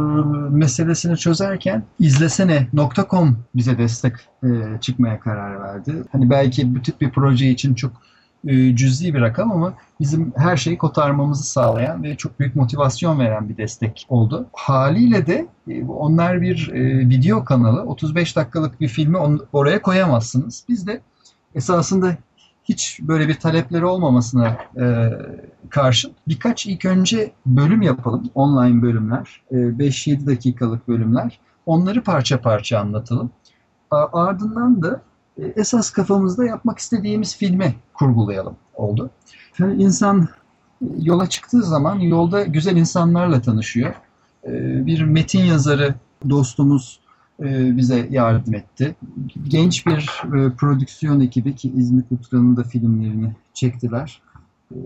S3: meselesini çözerken izlesene.com bize destek e, çıkmaya karar verdi. Hani belki bu tip bir proje için çok e, cüzi bir rakam ama bizim her şeyi kotarmamızı sağlayan ve çok büyük motivasyon veren bir destek oldu. Haliyle de e, onlar bir e, video kanalı, 35 dakikalık bir filmi oraya koyamazsınız. Biz de esasında hiç böyle bir talepleri olmamasına karşın birkaç ilk önce bölüm yapalım. Online bölümler. E, 5-7 dakikalık bölümler. Onları parça parça anlatalım. Ardından da esas kafamızda yapmak istediğimiz filmi kurgulayalım oldu. Yani insan yola çıktığı zaman yolda güzel insanlarla tanışıyor. E, bir metin yazarı dostumuz e, bize yardım etti. Genç bir e, prodüksiyon ekibi ki İzmit Utkan'ın da filmlerini çektiler. E,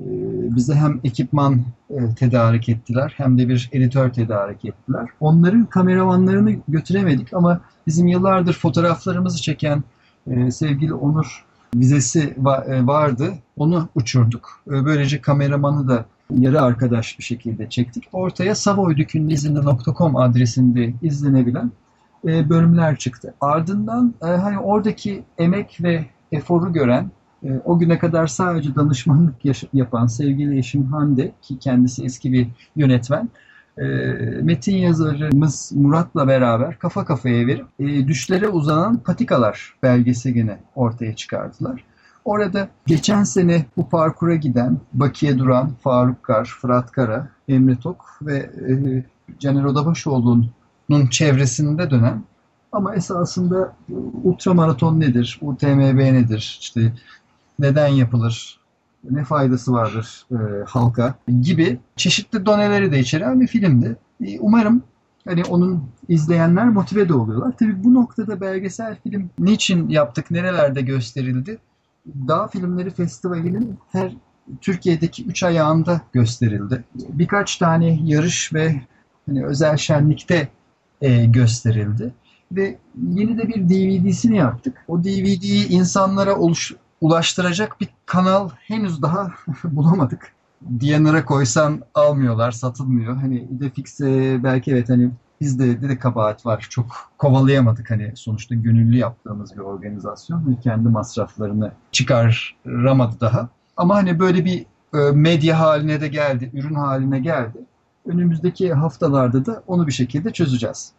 S3: bize hem ekipman e, tedarik ettiler hem de bir editör tedarik ettiler. Onların kameramanlarını götüremedik ama bizim yıllardır fotoğraflarımızı çeken e, sevgili Onur vizesi e, vardı. Onu uçurduk. E, Böylece kameramanı da yarı arkadaş bir şekilde çektik. Ortaya savoydükünizinde.com adresinde izlenebilen e, bölümler çıktı. Ardından e, hani oradaki emek ve eforu gören o güne kadar sadece danışmanlık yapan sevgili eşim Hande ki kendisi eski bir yönetmen e, metin yazarımız Murat'la beraber kafa kafaya verip e, düşlere uzanan patikalar belgeselini ortaya çıkardılar. Orada geçen sene bu parkura giden Bakiye Duran, Faruk Kar, Fırat Kara, Emre Tok ve e, Caner Odabaşoğlu'nun çevresinde dönen ama esasında ultramaraton nedir, UTMB nedir, işte neden yapılır, ne faydası vardır e, halka gibi çeşitli doneleri de içeren bir filmdi. E, umarım hani onun izleyenler motive de oluyorlar. Tabii bu noktada belgesel film niçin yaptık, nerelerde gösterildi? Dağ Filmleri Festivali'nin her Türkiye'deki üç ayağında gösterildi. Birkaç tane yarış ve hani özel şenlikte e, gösterildi. Ve yeni de bir DVD'sini yaptık. O DVD'yi insanlara oluş, ulaştıracak bir kanal henüz daha [LAUGHS] bulamadık. DNR'a koysan almıyorlar, satılmıyor. Hani Idefix'e belki evet hani bizde de kabahat var. Çok kovalayamadık hani sonuçta gönüllü yaptığımız bir organizasyon ve kendi masraflarını çıkaramadı daha. Ama hani böyle bir e, medya haline de geldi, ürün haline geldi. Önümüzdeki haftalarda da onu bir şekilde çözeceğiz.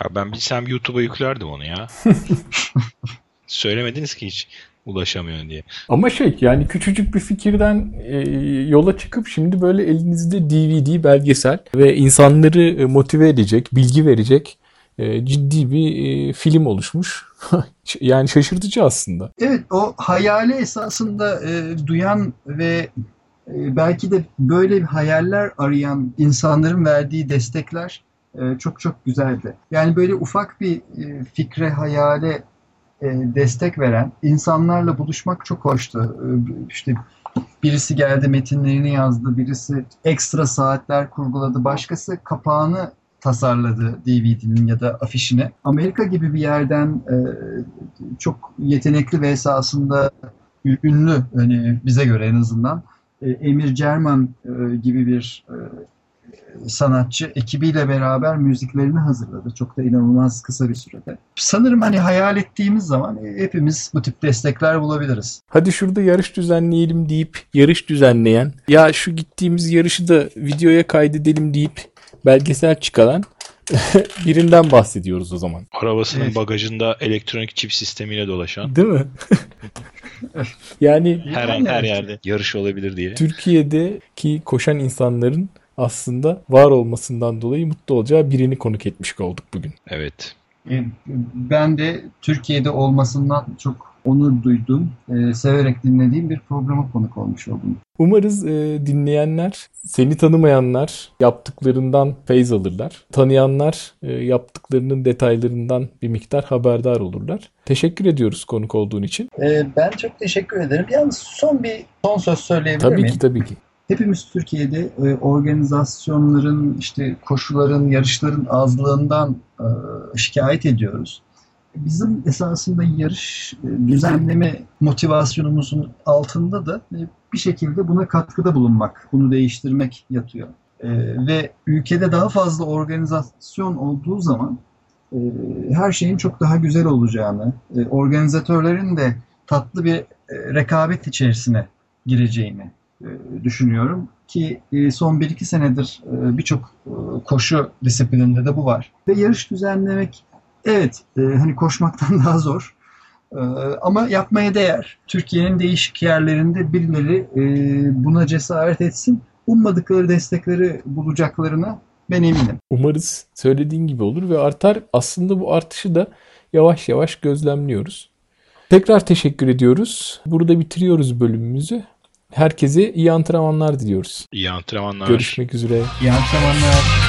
S2: Abi ben bilsem YouTube'a yüklerdim onu ya. [LAUGHS] Söylemediniz ki hiç ulaşamıyorsun diye.
S1: Ama şey yani küçücük bir fikirden e, yola çıkıp şimdi böyle elinizde DVD, belgesel ve insanları e, motive edecek, bilgi verecek e, ciddi bir e, film oluşmuş. [LAUGHS] yani şaşırtıcı aslında.
S3: Evet o hayali esasında e, duyan ve e, belki de böyle hayaller arayan insanların verdiği destekler e, çok çok güzeldi. Yani böyle ufak bir fikre, hayale e, destek veren insanlarla buluşmak çok hoştu. E, işte birisi geldi metinlerini yazdı, birisi ekstra saatler kurguladı, başkası kapağını tasarladı DVD'nin ya da afişine. Amerika gibi bir yerden e, çok yetenekli ve esasında ünlü hani bize göre en azından e, Emir Cerman e, gibi bir e, sanatçı ekibiyle beraber müziklerini hazırladı. Çok da inanılmaz kısa bir sürede. Sanırım hani hayal ettiğimiz zaman e, hepimiz bu tip destekler bulabiliriz.
S1: Hadi şurada yarış düzenleyelim deyip yarış düzenleyen ya şu gittiğimiz yarışı da videoya kaydedelim deyip belgesel çıkaran [LAUGHS] birinden bahsediyoruz o zaman.
S2: Arabasının
S3: Evet.
S2: bagajında elektronik çip sistemiyle dolaşan.
S1: Değil mi? [LAUGHS] yani
S2: Her an her yerde yarış olabilir diye.
S1: Türkiye'deki koşan insanların aslında var olmasından dolayı mutlu olacağı birini konuk etmiş olduk bugün.
S2: Evet.
S3: Ben de Türkiye'de olmasından çok onur duydum. e, severek dinlediğim bir programa konuk olmuş oldum.
S1: Umarız e, dinleyenler, seni tanımayanlar yaptıklarından feyz alırlar. Tanıyanlar e, yaptıklarının detaylarından bir miktar haberdar olurlar. Teşekkür ediyoruz konuk olduğun için.
S3: E, Ben çok teşekkür ederim. Yalnız son bir son söz söyleyebilir
S1: Tabii
S3: miyim?
S1: ki tabii ki.
S3: Hepimiz Türkiye'de e, organizasyonların, işte koşuların, yarışların azlığından e, şikayet ediyoruz. Bizim esasında yarış e, düzenleme motivasyonumuzun altında da e, bir şekilde buna katkıda bulunmak, bunu değiştirmek yatıyor. E, ve ülkede daha fazla organizasyon olduğu zaman e, her şeyin çok daha güzel olacağını, e, organizatörlerin de tatlı bir e, rekabet içerisine gireceğini düşünüyorum ki e, son 1-2 senedir e, birçok e, koşu disiplininde de bu var. Ve yarış düzenlemek evet e, hani koşmaktan [LAUGHS] daha zor. Ama yapmaya değer. Türkiye'nin değişik yerlerinde birileri e, buna cesaret etsin. Ummadıkları destekleri bulacaklarına ben eminim.
S1: Umarız söylediğin gibi olur ve artar. Aslında bu artışı da yavaş yavaş gözlemliyoruz. Tekrar teşekkür ediyoruz. Burada bitiriyoruz bölümümüzü. Herkese iyi antrenmanlar diliyoruz.
S2: İyi antrenmanlar.
S1: Görüşmek üzere.
S3: İyi antrenmanlar.